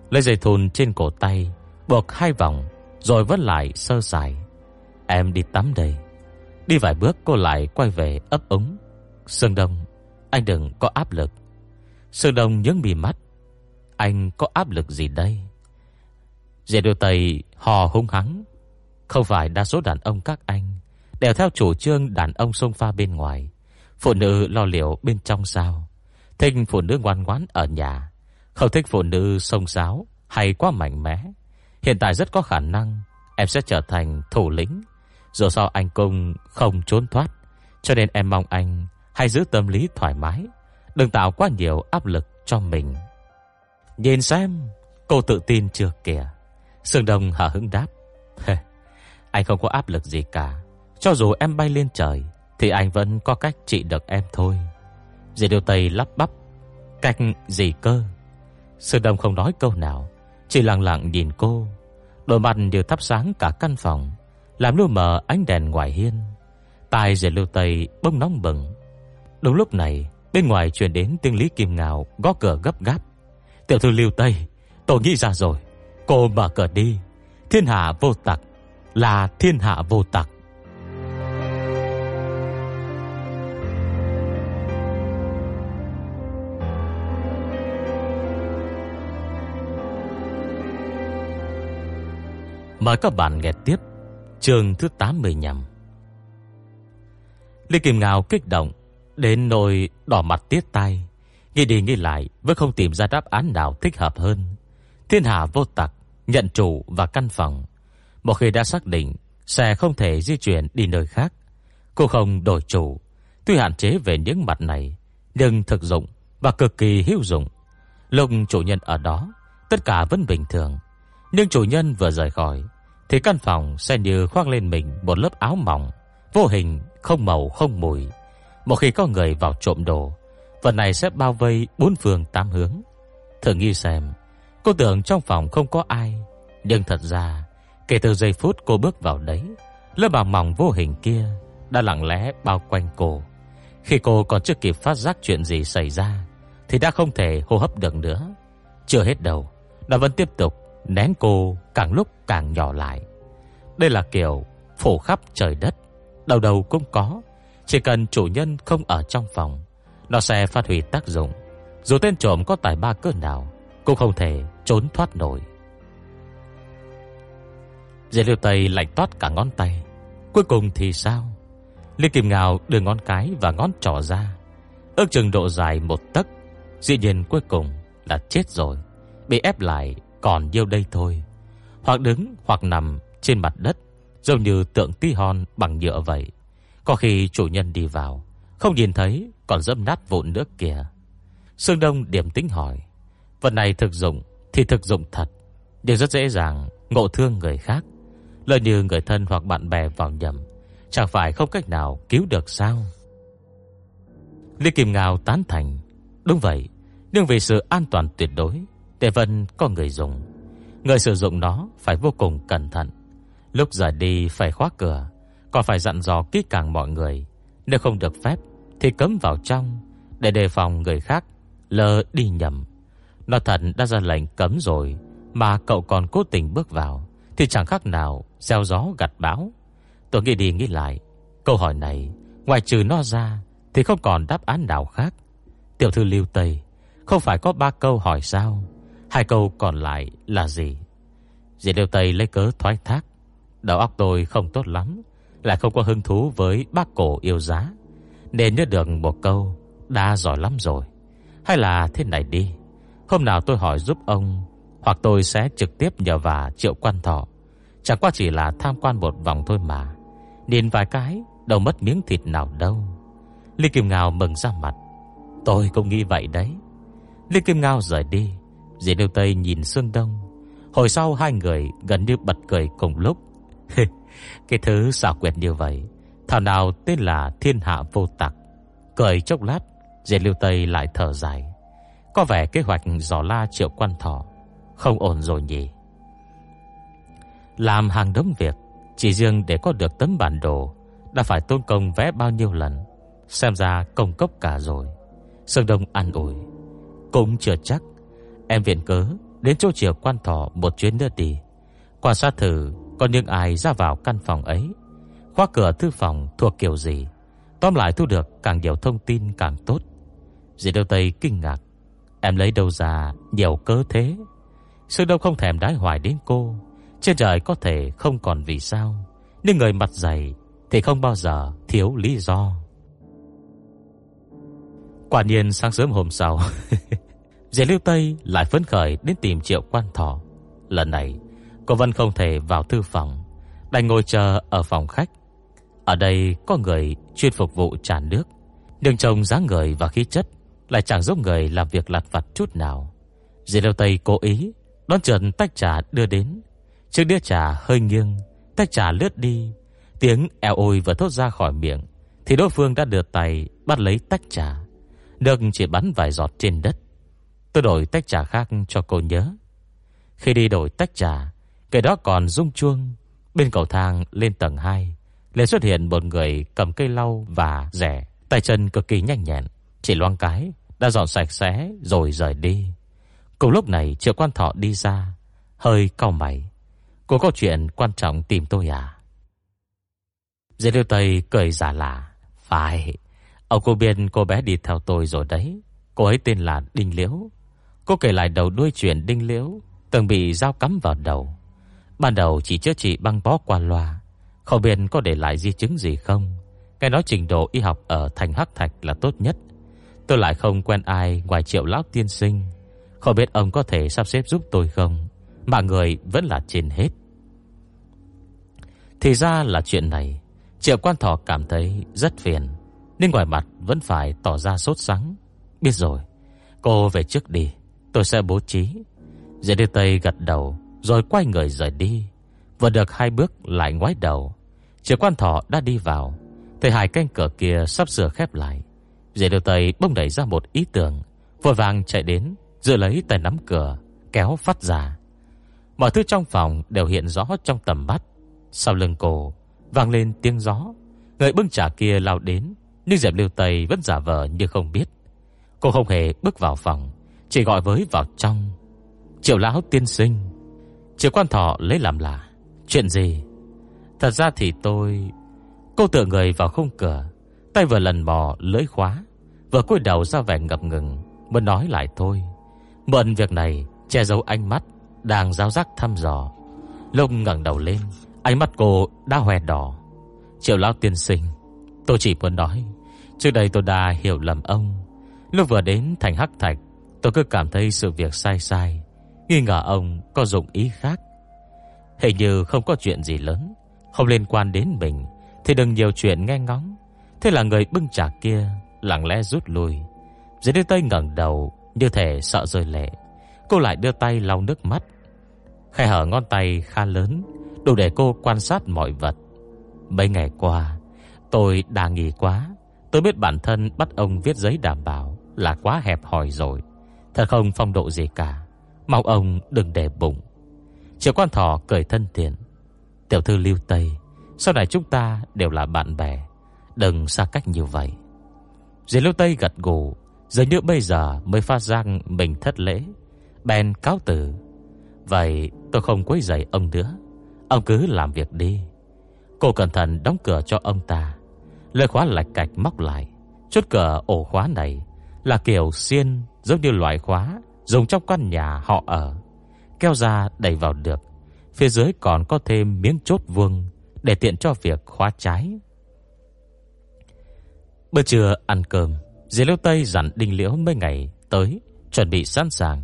Lấy dây thun trên cổ tay buộc hai vòng, rồi vất lại sơ sài. Em đi tắm đây. Đi vài bước cô lại quay về ấp úng. Sương Đông, anh đừng có áp lực. Sương Đông nhướng mì mắt. Anh có áp lực gì đây? Dì điều Tây hò hung hắng. Không phải đa số đàn ông các anh đều theo chủ trương đàn ông xông pha bên ngoài. Phụ nữ lo liệu bên trong sao? Thích phụ nữ ngoan ngoãn ở nhà, không thích phụ nữ sông giáo hay quá mạnh mẽ. Hiện tại rất có khả năng Em sẽ trở thành thủ lĩnh Dù sao anh cũng không trốn thoát Cho nên em mong anh Hãy giữ tâm lý thoải mái Đừng tạo quá nhiều áp lực cho mình Nhìn xem Cô tự tin chưa kìa Sương Đông hở hứng đáp Anh không có áp lực gì cả. Cho dù em bay lên trời, Thì anh vẫn có cách trị được em thôi. Dì Điều Tây lắp bắp, Cách gì cơ? Sư Đông không nói câu nào, Chỉ lặng lặng nhìn cô. Đôi mặt đều thắp sáng cả căn phòng, Làm lưu mờ ánh đèn ngoài hiên. Tai dì lưu tây bông nóng bừng. Đúng lúc này, Bên ngoài truyền đến tiếng Lý Kim Ngào Gõ cửa gấp gáp. Tiểu thư lưu tây, Tôi nghĩ ra rồi. Cô mở cửa đi. Thiên hạ vô tặc là thiên hạ vô tặc Mời các bạn nghe tiếp Chương thứ 85. Lý Kim Ngào kích động, Đến nỗi đỏ mặt tiết tay Nghĩ đi nghĩ lại, Vẫn không tìm ra đáp án nào thích hợp hơn Thiên hạ vô tặc, Nhận chủ và căn phòng một khi đã xác định xe không thể di chuyển đi nơi khác Cô không đổi chủ. Tuy hạn chế về những mặt này Nhưng thực dụng và cực kỳ hữu dụng. Lúc chủ nhân ở đó Tất cả vẫn bình thường. Nhưng chủ nhân vừa rời khỏi Thì căn phòng sẽ như khoác lên mình Một lớp áo mỏng Vô hình, không màu, không mùi. Một khi có người vào trộm đồ Vật này sẽ bao vây bốn phương tám hướng. Thử nghi xem Cô tưởng trong phòng không có ai Nhưng thật ra Kể từ giây phút cô bước vào đấy, Lớp bào mỏng vô hình kia Đã lặng lẽ bao quanh cô. Khi cô còn chưa kịp phát giác chuyện gì xảy ra, Thì đã không thể hô hấp được nữa. Chưa hết đầu, Nó vẫn tiếp tục nén cô càng lúc càng nhỏ lại. Đây là kiểu phổ khắp trời đất Đầu đầu cũng có. Chỉ cần chủ nhân không ở trong phòng, Nó sẽ phát huy tác dụng. Dù tên trộm có tài ba cơ nào, Cũng không thể trốn thoát nổi. Dễ liêu tây lạnh toát cả ngón tay. Cuối cùng thì sao? Liên Kim Ngào đưa ngón cái và ngón trỏ ra. Ước chừng độ dài một tấc. Dĩ nhiên cuối cùng là chết rồi. Bị ép lại còn nhiêu đây thôi. Hoặc đứng hoặc nằm trên mặt đất, Giống như tượng tí hon bằng nhựa vậy. Có khi chủ nhân đi vào, Không nhìn thấy, còn dẫm nát vụn nước kìa. Sương Đông điểm tính hỏi, Vật này thực dụng thì thực dụng thật, Nhưng rất dễ dàng ngộ thương người khác. Lỡ như người thân hoặc bạn bè vào nhầm, Chẳng phải không cách nào cứu được sao? Lý Kim Ngào tán thành, Đúng vậy, Nhưng vì sự an toàn tuyệt đối Để Vân có người dùng. Người sử dụng nó phải vô cùng cẩn thận. Lúc rời đi phải khóa cửa, Còn phải dặn dò kỹ càng mọi người. Nếu không được phép, Thì cấm vào trong, Để đề phòng người khác lơ đi nhầm. Nó thật đã ra lệnh cấm rồi, Mà cậu còn cố tình bước vào. Thì chẳng khác nào Gieo gió gặt bão. Tôi nghĩ đi nghĩ lại, Câu hỏi này, Ngoài trừ nó ra, Thì không còn đáp án nào khác. Tiểu thư Lưu Tây, Không phải có ba câu hỏi sao? Hai câu còn lại là gì? Dì Lưu Tây lấy cớ thoái thác, Đầu óc tôi không tốt lắm, Lại không có hứng thú với bác cổ yêu giá, Nên nhớ được một câu Đã giỏi lắm rồi. Hay là thế này đi, Hôm nào tôi hỏi giúp ông hoặc tôi sẽ trực tiếp nhờ vả triệu quan thọ. Chẳng qua chỉ là tham quan một vòng thôi mà. Nhìn vài cái, Đâu mất miếng thịt nào đâu. Lý Kim Ngao mừng ra mặt. Tôi cũng nghĩ vậy đấy. Lý Kim Ngao rời đi. Dì Điêu Tây nhìn Sương Đông. Hồi sau hai người gần như bật cười cùng lúc. Cái thứ xảo quyệt như vậy, Thảo nào tên là thiên hạ vô tặc Cười chốc lát Dệt lưu Tây lại thở dài. Có vẻ kế hoạch giỏ la triệu quan thọ không ổn rồi nhỉ? Làm hàng đống việc, Chỉ riêng để có được tấm bản đồ, Đã phải tôn công vẽ bao nhiêu lần, Xem ra công cốc cả rồi. Sơn Đông ăn ủi, Cũng chưa chắc, Em viện cớ đến chỗ chiều quan thọ một chuyến nữa đi. Quan sát thử có những ai ra vào căn phòng ấy, Khóa cửa thư phòng thuộc kiểu gì. Tóm lại thu được càng nhiều thông tin càng tốt. Dì Đâu Tây kinh ngạc, Em lấy đâu ra nhiều cớ thế? Sư đâu không thèm đái hoài đến cô. Trên trời có thể không còn vì sao, Nhưng người mặt dày Thì không bao giờ thiếu lý do. Quả nhiên sáng sớm hôm sau Dì Lưu Tây lại phấn khởi Đến tìm triệu quan thọ. Lần này, Cô Vân không thể vào thư phòng, Đành ngồi chờ ở phòng khách. Ở đây có người chuyên phục vụ trà nước, Nhưng trông dáng người và khí chất Lại chẳng giống người làm việc lặt vặt chút nào. Dì lưu Tây cố ý Đón trần tách trà đưa đến. Chiếc đĩa trà hơi nghiêng, Tách trà lướt đi. Tiếng eo ôi vừa thốt ra khỏi miệng, Thì đối phương đã đưa tay bắt lấy tách trà. Nước chỉ bắn vài giọt trên đất. Tôi đổi tách trà khác cho cô nhớ. Khi đi đổi tách trà Cái đó còn rung chuông. Bên cầu thang lên tầng 2 liền xuất hiện một người cầm cây lau và rẻ, Tay chân cực kỳ nhanh nhẹn. Chỉ loang cái, Đã dọn sạch sẽ rồi rời đi. Cùng lúc này triệu quan thọ đi ra, Hơi cau mày. Cô có chuyện quan trọng tìm tôi à? Dễ Liêu Tây cười giả lạ. Phải, Ông cô biên, cô bé đi theo tôi rồi đấy. Cô ấy tên là Đinh Liễu. Cô kể lại đầu đuôi chuyện Đinh Liễu, Từng bị dao cắm vào đầu. Ban đầu chỉ chữa trị băng bó qua loa. Không biết có để lại di chứng gì không? Cái nói trình độ y học ở thành Hắc Thạch là tốt nhất. Tôi lại không quen ai ngoài triệu lão tiên sinh. Không biết ông có thể sắp xếp giúp tôi không? Mà người vẫn là trên hết. Thì ra là chuyện này. Triệu quan thọ cảm thấy rất phiền Nên ngoài mặt vẫn phải tỏ ra sốt sắng. Biết rồi, Cô về trước đi, Tôi sẽ bố trí. Dễ đưa tay gật đầu, Rồi quay người rời đi. Vừa được hai bước lại ngoái đầu, Triệu quan thọ đã đi vào. Thấy hai canh cửa kia sắp sửa khép lại. Dễ đưa tay bông đẩy ra một ý tưởng, Vội vàng chạy đến. Giữ lấy tay nắm cửa, Kéo phát ra. Mọi thứ trong phòng đều hiện rõ trong tầm mắt. Sau lưng cô, Vang lên tiếng gió. Người bưng trà kia lao đến, Nhưng Diệp Lưu Tây vẫn giả vờ như không biết. Cô không hề bước vào phòng, Chỉ gọi với vào trong. Triệu lão tiên sinh, Triệu quan thọ lấy làm lạ. Chuyện gì? Thật ra thì tôi, Cô tựa người vào khung cửa, Tay vừa lần mò lưỡi khóa, Vừa cúi đầu ra vẻ ngập ngừng Mới nói lại thôi. Mượn việc này, che giấu ánh mắt Đang giáo giác thăm dò. Lúc ngẩng đầu lên, Ánh mắt cô đã hòe đỏ. Triệu lão tiên sinh, Tôi chỉ muốn nói, Trước đây tôi đã hiểu lầm ông. Lúc vừa đến thành Hắc Thạch, Tôi cứ cảm thấy sự việc sai sai, Nghi ngờ ông có dụng ý khác. Hình như không có chuyện gì lớn, Không liên quan đến mình, Thì đừng nhiều chuyện nghe ngóng. Thế là người bưng trà kia Lặng lẽ rút lui Dưới đưa tay ngẩng đầu như thể sợ rơi lệ. Cô lại đưa tay lau nước mắt. Khe hở ngón tay khá lớn, Đủ để cô quan sát mọi vật. Mấy ngày qua, Tôi đã nghỉ quá. Tôi biết bản thân bắt ông viết giấy đảm bảo Là quá hẹp hòi rồi. Thật không phong độ gì cả. Mong ông đừng để bụng. Triệu quan thọ cười thân thiện. Tiểu thư lưu Tây, Sau này chúng ta đều là bạn bè. Đừng xa cách như vậy. Dì lưu Tây gật gù. Dường như bây giờ mới phát giác mình thất lễ. Bèn cáo từ, Vậy tôi không quấy rầy ông nữa. Ông cứ làm việc đi. Cô cẩn thận đóng cửa cho ông ta. Lời khóa lạch cạch móc lại. Chốt cửa ổ khóa này Là kiểu xiên giống như loại khóa Dùng trong căn nhà họ ở. Kéo ra đẩy vào được. Phía dưới còn có thêm miếng chốt vuông Để tiện cho việc khóa trái. Bữa trưa ăn cơm Dì Liễu Tây dặn Đinh Liễu mấy ngày tới Chuẩn bị sẵn sàng,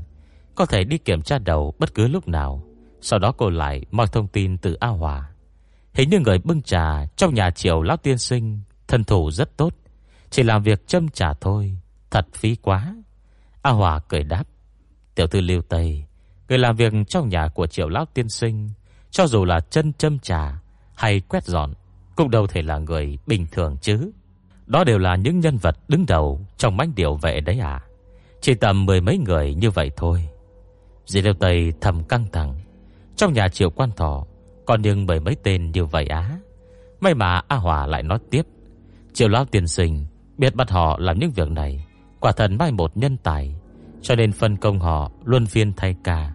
Có thể đi kiểm tra đầu bất cứ lúc nào. Sau đó cô lại mọi thông tin từ A Hòa. Hình như người bưng trà Trong nhà triều lão tiên sinh Thân thủ rất tốt, Chỉ làm việc châm trà thôi, Thật phí quá. A Hòa cười đáp, Tiểu thư Liễu Tây, Người làm việc trong nhà của triệu lão tiên sinh, Cho dù là chân châm trà Hay quét dọn, Cũng đâu thể là người bình thường chứ. Đó đều là những nhân vật đứng đầu Trong mánh điều vệ đấy à Chỉ tầm mười mấy người như vậy thôi. Dì Liêu Tây thầm căng thẳng. Trong nhà triệu quan thọ, Còn nhưng mười mấy tên như vậy á. May mà A Hòa lại nói tiếp. Triệu lão tiền sinh Biết bắt họ làm những việc này, Quả thần mai một nhân tài, Cho nên phân công họ luân phiên thay ca.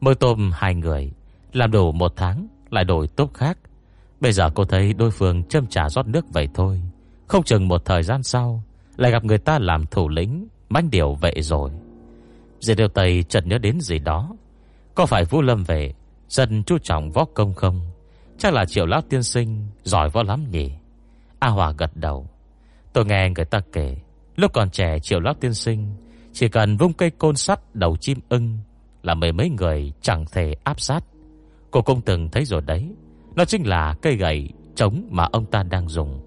Mỗi tôm hai người, Làm đủ một tháng Lại đổi tốt khác. Bây giờ cô thấy đối phương châm trà rót nước vậy thôi. Không chừng một thời gian sau, Lại gặp người ta làm thủ lĩnh Mánh điều vậy rồi. Diệt điều Tây chợt nhớ đến gì đó. Có phải Vũ Lâm về, Dân chú trọng võ công không? Chắc là triệu lão tiên sinh Giỏi võ lắm nhỉ? A Hòa gật đầu. Tôi nghe người ta kể, Lúc còn trẻ triệu lão tiên sinh Chỉ cần vung cây côn sắt đầu chim ưng Là mấy mấy người chẳng thể áp sát. Cô cũng từng thấy rồi đấy, Nó chính là cây gậy trống mà ông ta đang dùng.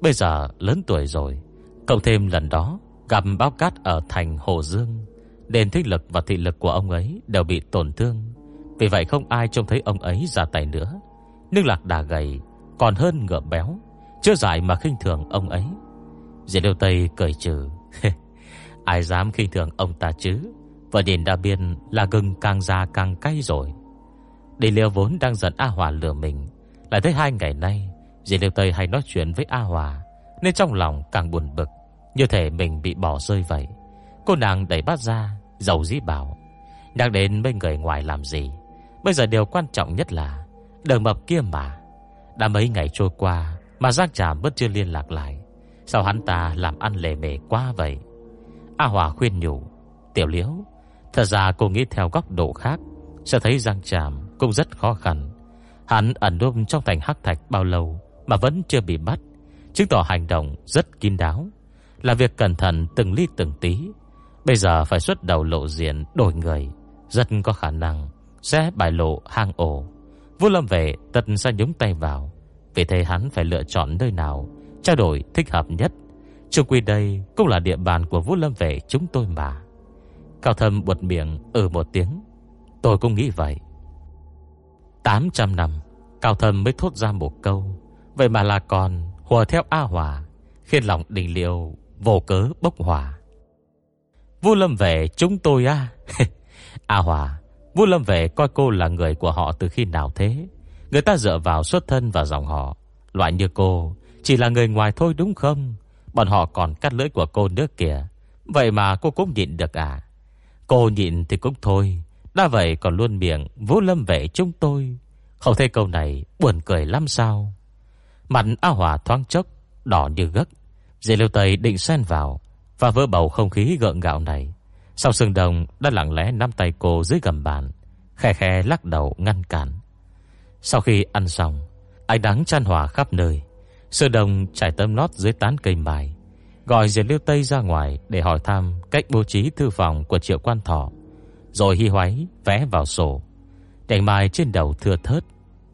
Bây giờ lớn tuổi rồi Cộng thêm lần đó Gặp báo cát ở thành Hồ Dương. Nên thích lực và thị lực của ông ấy Đều bị tổn thương. Vì vậy không ai trông thấy ông ấy ra tay nữa. Nhưng lạc đà gầy Còn hơn ngựa béo, Chưa giải mà khinh thường ông ấy. Diệt Liêu Tây cười trừ. Ai dám khinh thường ông ta chứ? Và nhìn đa biên là gừng càng già càng cay rồi. Đi liêu vốn đang giận A Hòa lừa mình. Lại thấy hai ngày nay Dì Liêu Tây hay nói chuyện với A Hòa, Nên trong lòng càng buồn bực, Như thể mình bị bỏ rơi vậy. Cô nàng đẩy bát ra Dầu dĩ bảo Đang đến mấy người ngoài làm gì? Bây giờ điều quan trọng nhất là Đường mập kia mà. Đã mấy ngày trôi qua, Mà Giang Tràm vẫn chưa liên lạc lại. Sao hắn ta làm ăn lề mề quá vậy? A Hòa khuyên nhủ, Tiểu liễu, Thật ra cô nghĩ theo góc độ khác, Sẽ thấy Giang Tràm cũng rất khó khăn. Hắn ẩn núp trong thành hắc thạch bao lâu mà vẫn chưa bị bắt. Chứng tỏ hành động rất kín đáo. Là việc cẩn thận từng ly từng tí. Bây giờ phải xuất đầu lộ diện Đổi người. Rất có khả năng Sẽ bại lộ hang ổ. Vũ Lâm về tật sẽ nhúng tay vào. Vì thế hắn phải lựa chọn nơi nào Trao đổi thích hợp nhất. Trường quy đây cũng là địa bàn của Vũ Lâm về chúng tôi mà. Cao thâm buột miệng ừ một tiếng. Tôi cũng nghĩ vậy. 800 năm, Cao thâm mới thốt ra một câu. Vậy mà là còn hùa theo A Hòa, Khiến lòng đình liệu Vô cớ bốc hỏa. Vua Lâm về, chúng tôi à A Hòa Vua Lâm về coi cô là người của họ từ khi nào thế? Người ta dựa vào xuất thân và dòng họ. Loại như cô, Chỉ là người ngoài thôi đúng không? Bọn họ còn cắt lưỡi của cô nữa kìa. Vậy mà cô cũng nhịn được à? Cô nhịn thì cũng thôi, Đã vậy còn luôn miệng Vũ lâm về, chúng tôi. Không thấy câu này buồn cười lắm sao? Mặt A Hòa thoáng chốc, Đỏ như gấc. Dì Liêu Tây định xen vào Và vỡ bầu không khí gợn gạo này. Sau sương đồng, đã lặng lẽ nắm tay cô dưới gầm bàn, Khe khe lắc đầu ngăn cản. Sau khi ăn xong, Ánh đắng chan hòa khắp nơi. Sương đồng trải tấm nót dưới tán cây mài Gọi Diệt Liêu Tây ra ngoài Để hỏi thăm cách bố trí thư phòng Của triệu quan thọ, Rồi hy hoáy vẽ vào sổ. Đèn mai trên đầu thưa thớt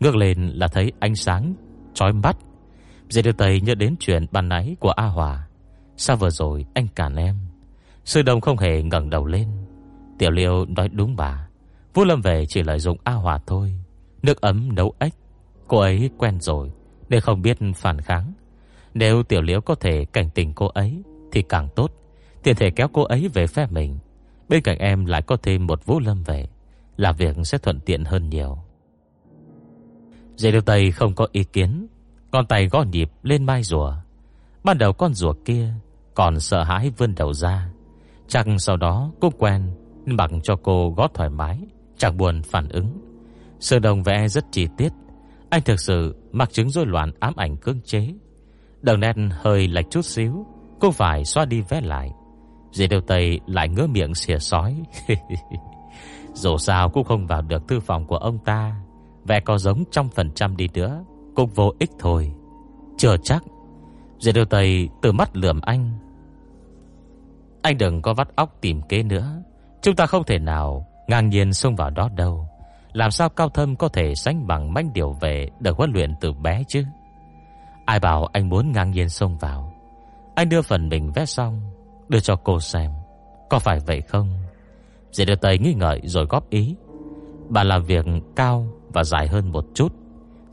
Ngược lên là thấy ánh sáng Chói mắt. Diệt đưa tay nhớ đến chuyện ban nãy của A Hòa. Sao vừa rồi anh cản em? Sư đồng không hề ngẩng đầu lên. Tiểu Liêu nói đúng bà. Vũ Lâm về chỉ lợi dụng A Hòa thôi. Nước ấm nấu ếch. Cô ấy quen rồi, Nên không biết phản kháng. Nếu tiểu liễu có thể cảnh tình cô ấy, Thì càng tốt. Tiền thể kéo cô ấy về phe mình. Bên cạnh em lại có thêm một vũ lâm về. Là việc sẽ thuận tiện hơn nhiều. Dây điều tay không có ý kiến. Con tay gõ nhịp lên mai rùa. Ban đầu con rùa kia Còn sợ hãi vươn đầu ra. Chắc sau đó cũng quen Nên bằng cho cô gõ thoải mái, Chẳng buồn phản ứng. Sơ đồng vẽ rất chi tiết. Anh thực sự mặc chứng rối loạn ám ảnh cưỡng chế. Đường nét hơi lệch chút xíu, cô phải xóa đi vẽ lại. Dì đều Tây lại ngỡ miệng xìa sói. Dù sao cũng không vào được thư phòng của ông ta Vẽ có giống trăm phần trăm đi nữa. Cũng vô ích thôi. Chưa chắc. Dì Điều Tây từ mắt lườm anh. Anh đừng có vắt óc tìm kế nữa. Chúng ta không thể nào Ngang nhiên xông vào đó đâu. Làm sao cao thâm có thể sánh bằng manh điều về Được huấn luyện từ bé chứ? Ai bảo anh muốn ngang nhiên xông vào? Anh đưa phần mình vẽ xong, Đưa cho cô xem. Có phải vậy không? Dì đưa tay nghi ngợi rồi góp ý. Bà làm việc cao và dài hơn một chút.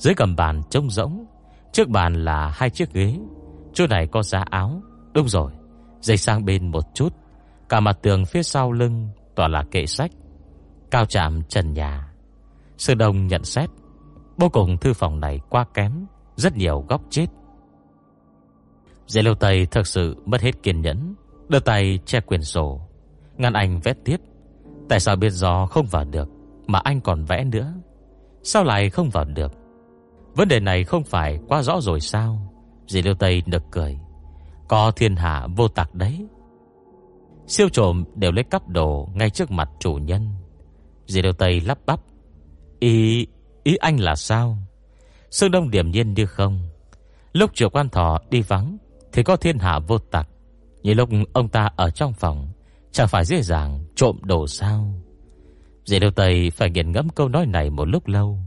Dưới cầm bàn trông rỗng, Trước bàn là hai chiếc ghế. Chỗ này có giá áo. Đúng rồi, Dây sang bên một chút. Cả mặt tường phía sau lưng Toàn là kệ sách. Cao chạm trần nhà. Sư Đông nhận xét Vô cùng thư phòng này quá kém, rất nhiều góc chết. Dễ lâu Tây thật sự mất hết kiên nhẫn, Đưa tay che quyển sổ. Ngăn anh vẽ tiếp. Tại sao biết gió không vào được, Mà anh còn vẽ nữa? Sao lại không vào được? Vấn đề này không phải quá rõ rồi sao? Dì Liêu Tây nực cười. Có thiên hạ vô tặc đấy. Siêu trộm đều lấy cắp đồ Ngay trước mặt chủ nhân. Dì Liêu Tây lắp bắp. Ý, ý anh là sao? Sương Đông điểm nhiên như không. Lúc triệu quan thọ đi vắng Thì có thiên hạ vô tặc. Như lúc ông ta ở trong phòng Chẳng phải dễ dàng trộm đồ sao? Dì Liêu Tây phải nghiền ngẫm câu nói này một lúc lâu.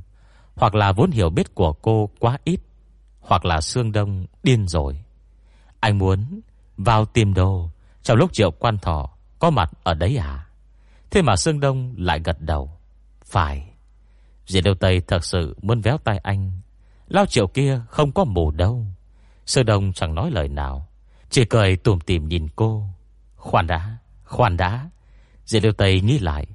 Hoặc là vốn hiểu biết của cô quá ít Hoặc là Sương Đông điên rồi. Anh muốn vào tìm đồ Trong lúc triệu quan thọ Có mặt ở đấy à? Thế mà Sương Đông lại gật đầu. Phải. Dì Điều Tây thật sự muốn véo tay anh. Lao triệu kia không có mù đâu. Sơ đông chẳng nói lời nào. Chỉ cười tùm tìm nhìn cô. Khoan đã, khoan đã. Dì Liêu Tây nghĩ lại.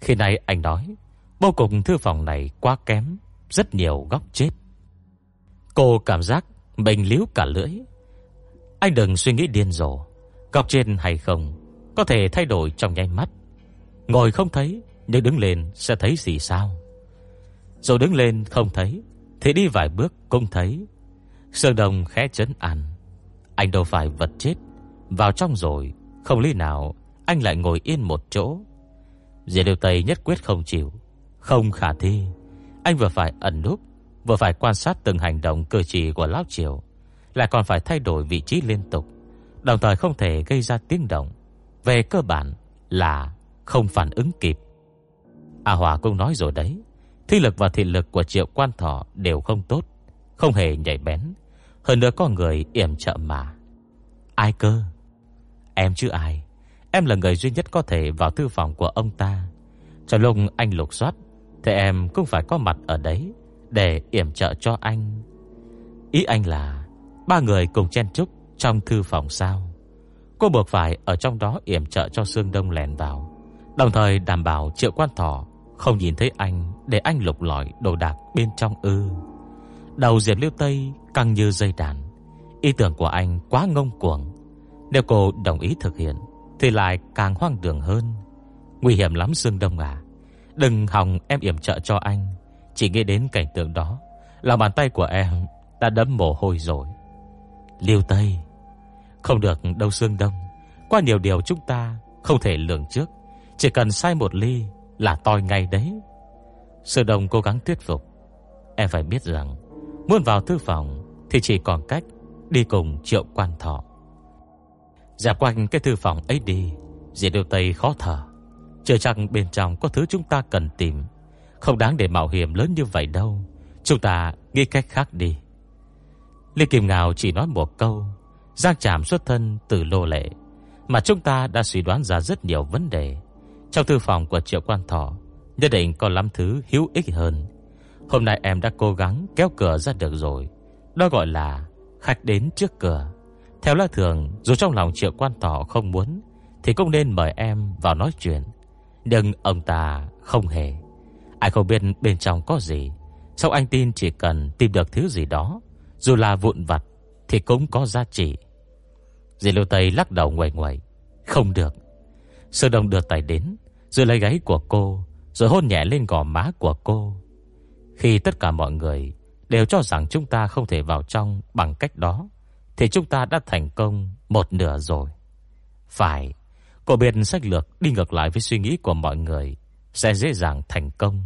Khi nay anh nói Bố cục thư phòng này quá kém. Rất nhiều góc chết. Cô cảm giác mình liếu cả lưỡi. Anh đừng suy nghĩ điên rồ. Góc trên hay không, Có thể thay đổi trong nháy mắt. Ngồi không thấy Nhưng đứng lên sẽ thấy gì sao? Rồi đứng lên không thấy, Thì đi vài bước cũng thấy. Sương đồng khẽ chấn ăn Anh đâu phải vật chết. Vào trong rồi, Không lý nào anh lại ngồi yên một chỗ. Diệp Điều Tây nhất quyết không chịu, Không khả thi. Anh vừa phải ẩn núp, Vừa phải quan sát từng hành động cơ chỉ của Lão Triều, Lại còn phải thay đổi vị trí liên tục, Đồng thời không thể gây ra tiếng động. Về cơ bản là Không phản ứng kịp. A Hòa cũng nói rồi đấy, Thi lực và thị lực của triệu quan thọ Đều không tốt, Không hề nhảy bén, Hơn nữa có người yểm trợ mà. Ai cơ? Em chứ ai? Em là người duy nhất có thể vào thư phòng của ông ta. Cho lúc anh lục soát thế em cũng phải có mặt ở đấy Để yểm trợ cho anh. Ý anh là, Ba người cùng chen chúc trong thư phòng sao? Cô buộc phải ở trong đó yểm trợ cho Sương Đông lèn vào, Đồng thời đảm bảo triệu quan thỏ Không nhìn thấy anh Để anh lục lọi đồ đạc bên trong ư. Đầu Diệp Liêu Tây Căng như dây đàn. Ý tưởng của anh quá ngông cuồng. Nếu cô đồng ý thực hiện, Thì lại càng hoang đường hơn. Nguy hiểm lắm Sương Đông à. Đừng hòng em yểm trợ cho anh. Chỉ nghĩ đến cảnh tượng đó Là bàn tay của em đã đấm mồ hôi rồi. Liêu Tây, Không được đâu xương Đông. Qua nhiều điều chúng ta không thể lường trước. Chỉ cần sai một ly Là toi ngay đấy. Sư đồng cố gắng thuyết phục. Em phải biết rằng, Muốn vào thư phòng Thì chỉ còn cách đi cùng triệu quan thọ. Dẹp quanh cái thư phòng ấy đi Diệt điều Tây khó thở. Chưa chắc bên trong có thứ chúng ta cần tìm. Không đáng để mạo hiểm lớn như vậy đâu. Chúng ta nghĩ cách khác đi. Lý Kim Ngào chỉ nói một câu. Giang chạm xuất thân từ lô lệ, Mà chúng ta đã suy đoán ra rất nhiều vấn đề. Trong thư phòng của triệu quan thọ, Nhất định có lắm thứ hữu ích hơn. Hôm nay em đã cố gắng kéo cửa ra được rồi. Đó gọi là khách đến trước cửa. Theo lẽ thường, Dù trong lòng triệu quan thọ không muốn, Thì cũng nên mời em vào nói chuyện. Nhưng ông ta không hề. Ai không biết bên trong có gì. Sau anh tin chỉ cần tìm được thứ gì đó, dù là vụn vặt, Thì cũng có giá trị. Dì Lưu Tây lắc đầu ngoài ngoài Không được. Sư Đông đưa tay đến, Rồi lấy gáy của cô, Rồi hôn nhẹ lên gò má của cô. Khi tất cả mọi người Đều cho rằng chúng ta không thể vào trong Bằng cách đó, Thì chúng ta đã thành công một nửa rồi. Phải Cô biết sách lược đi ngược lại với suy nghĩ của mọi người Sẽ dễ dàng thành công.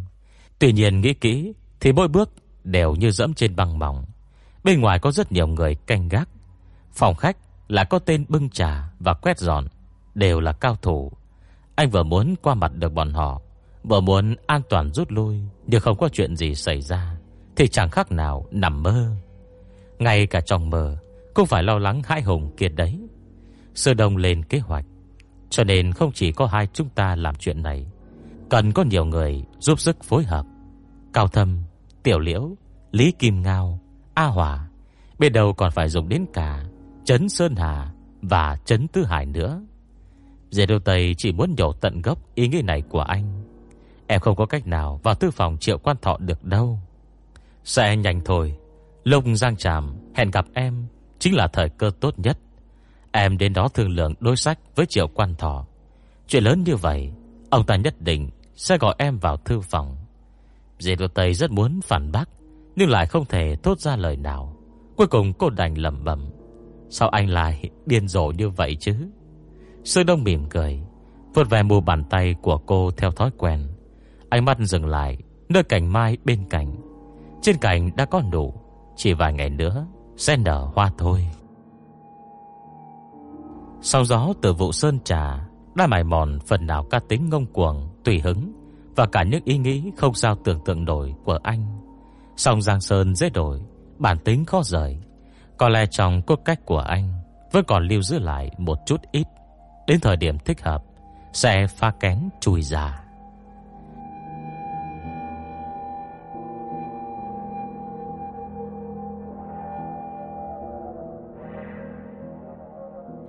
Tuy nhiên nghĩ kỹ Thì mỗi bước đều như dẫm trên băng mỏng. Bên ngoài có rất nhiều người canh gác. Phòng khách là có tên bưng trà Và quét dọn, Đều là cao thủ. Anh vừa muốn qua mặt được bọn họ, Vừa muốn an toàn rút lui, Nhưng không có chuyện gì xảy ra, Thì chẳng khác nào nằm mơ. Ngay cả trong mơ, Cũng phải lo lắng hãi hùng kiệt đấy. Sơ đông lên kế hoạch. Cho nên không chỉ có hai chúng ta làm chuyện này Cần có nhiều người giúp sức phối hợp. Cao Thâm, Tiểu Liễu, Lý Kim Ngao A Hòa Bên đầu còn phải dùng đến cả Trấn Sơn Hà và Trấn Tư Hải nữa. Dễ Đô Tây chỉ muốn nhổ tận gốc ý nghĩ này của anh. Em không có cách nào vào tư phòng triệu quan thọ được đâu. Sẽ nhanh thôi. Lục Giang Tràm hẹn gặp em Chính là thời cơ tốt nhất. Em đến đó thương lượng đối sách với triệu quan thọ. Chuyện lớn như vậy, Ông ta nhất định sẽ gọi em vào thư phòng. Dì Đô Tây rất muốn phản bác, nhưng lại không thể thốt ra lời nào. Cuối cùng cô đành lầm bẩm, Sao anh lại điên rồ như vậy chứ? Sư Đông mỉm cười Vượt về mù bàn tay của cô theo thói quen. Ánh mắt dừng lại Nơi cành mai bên cạnh. Trên cành đã có nụ, Chỉ vài ngày nữa sẽ nở hoa thôi. Sau gió từ vụ sơn trà Đã mài mòn phần nào cá tính ngông cuồng, Tùy hứng Và cả những ý nghĩ không sao tưởng tượng nổi của anh. Song Giang Sơn dễ đổi, Bản tính khó rời. Có lẽ trong cốt cách của anh Vẫn còn lưu giữ lại một chút ít. Đến thời điểm thích hợp, Sẽ pha kén chui già.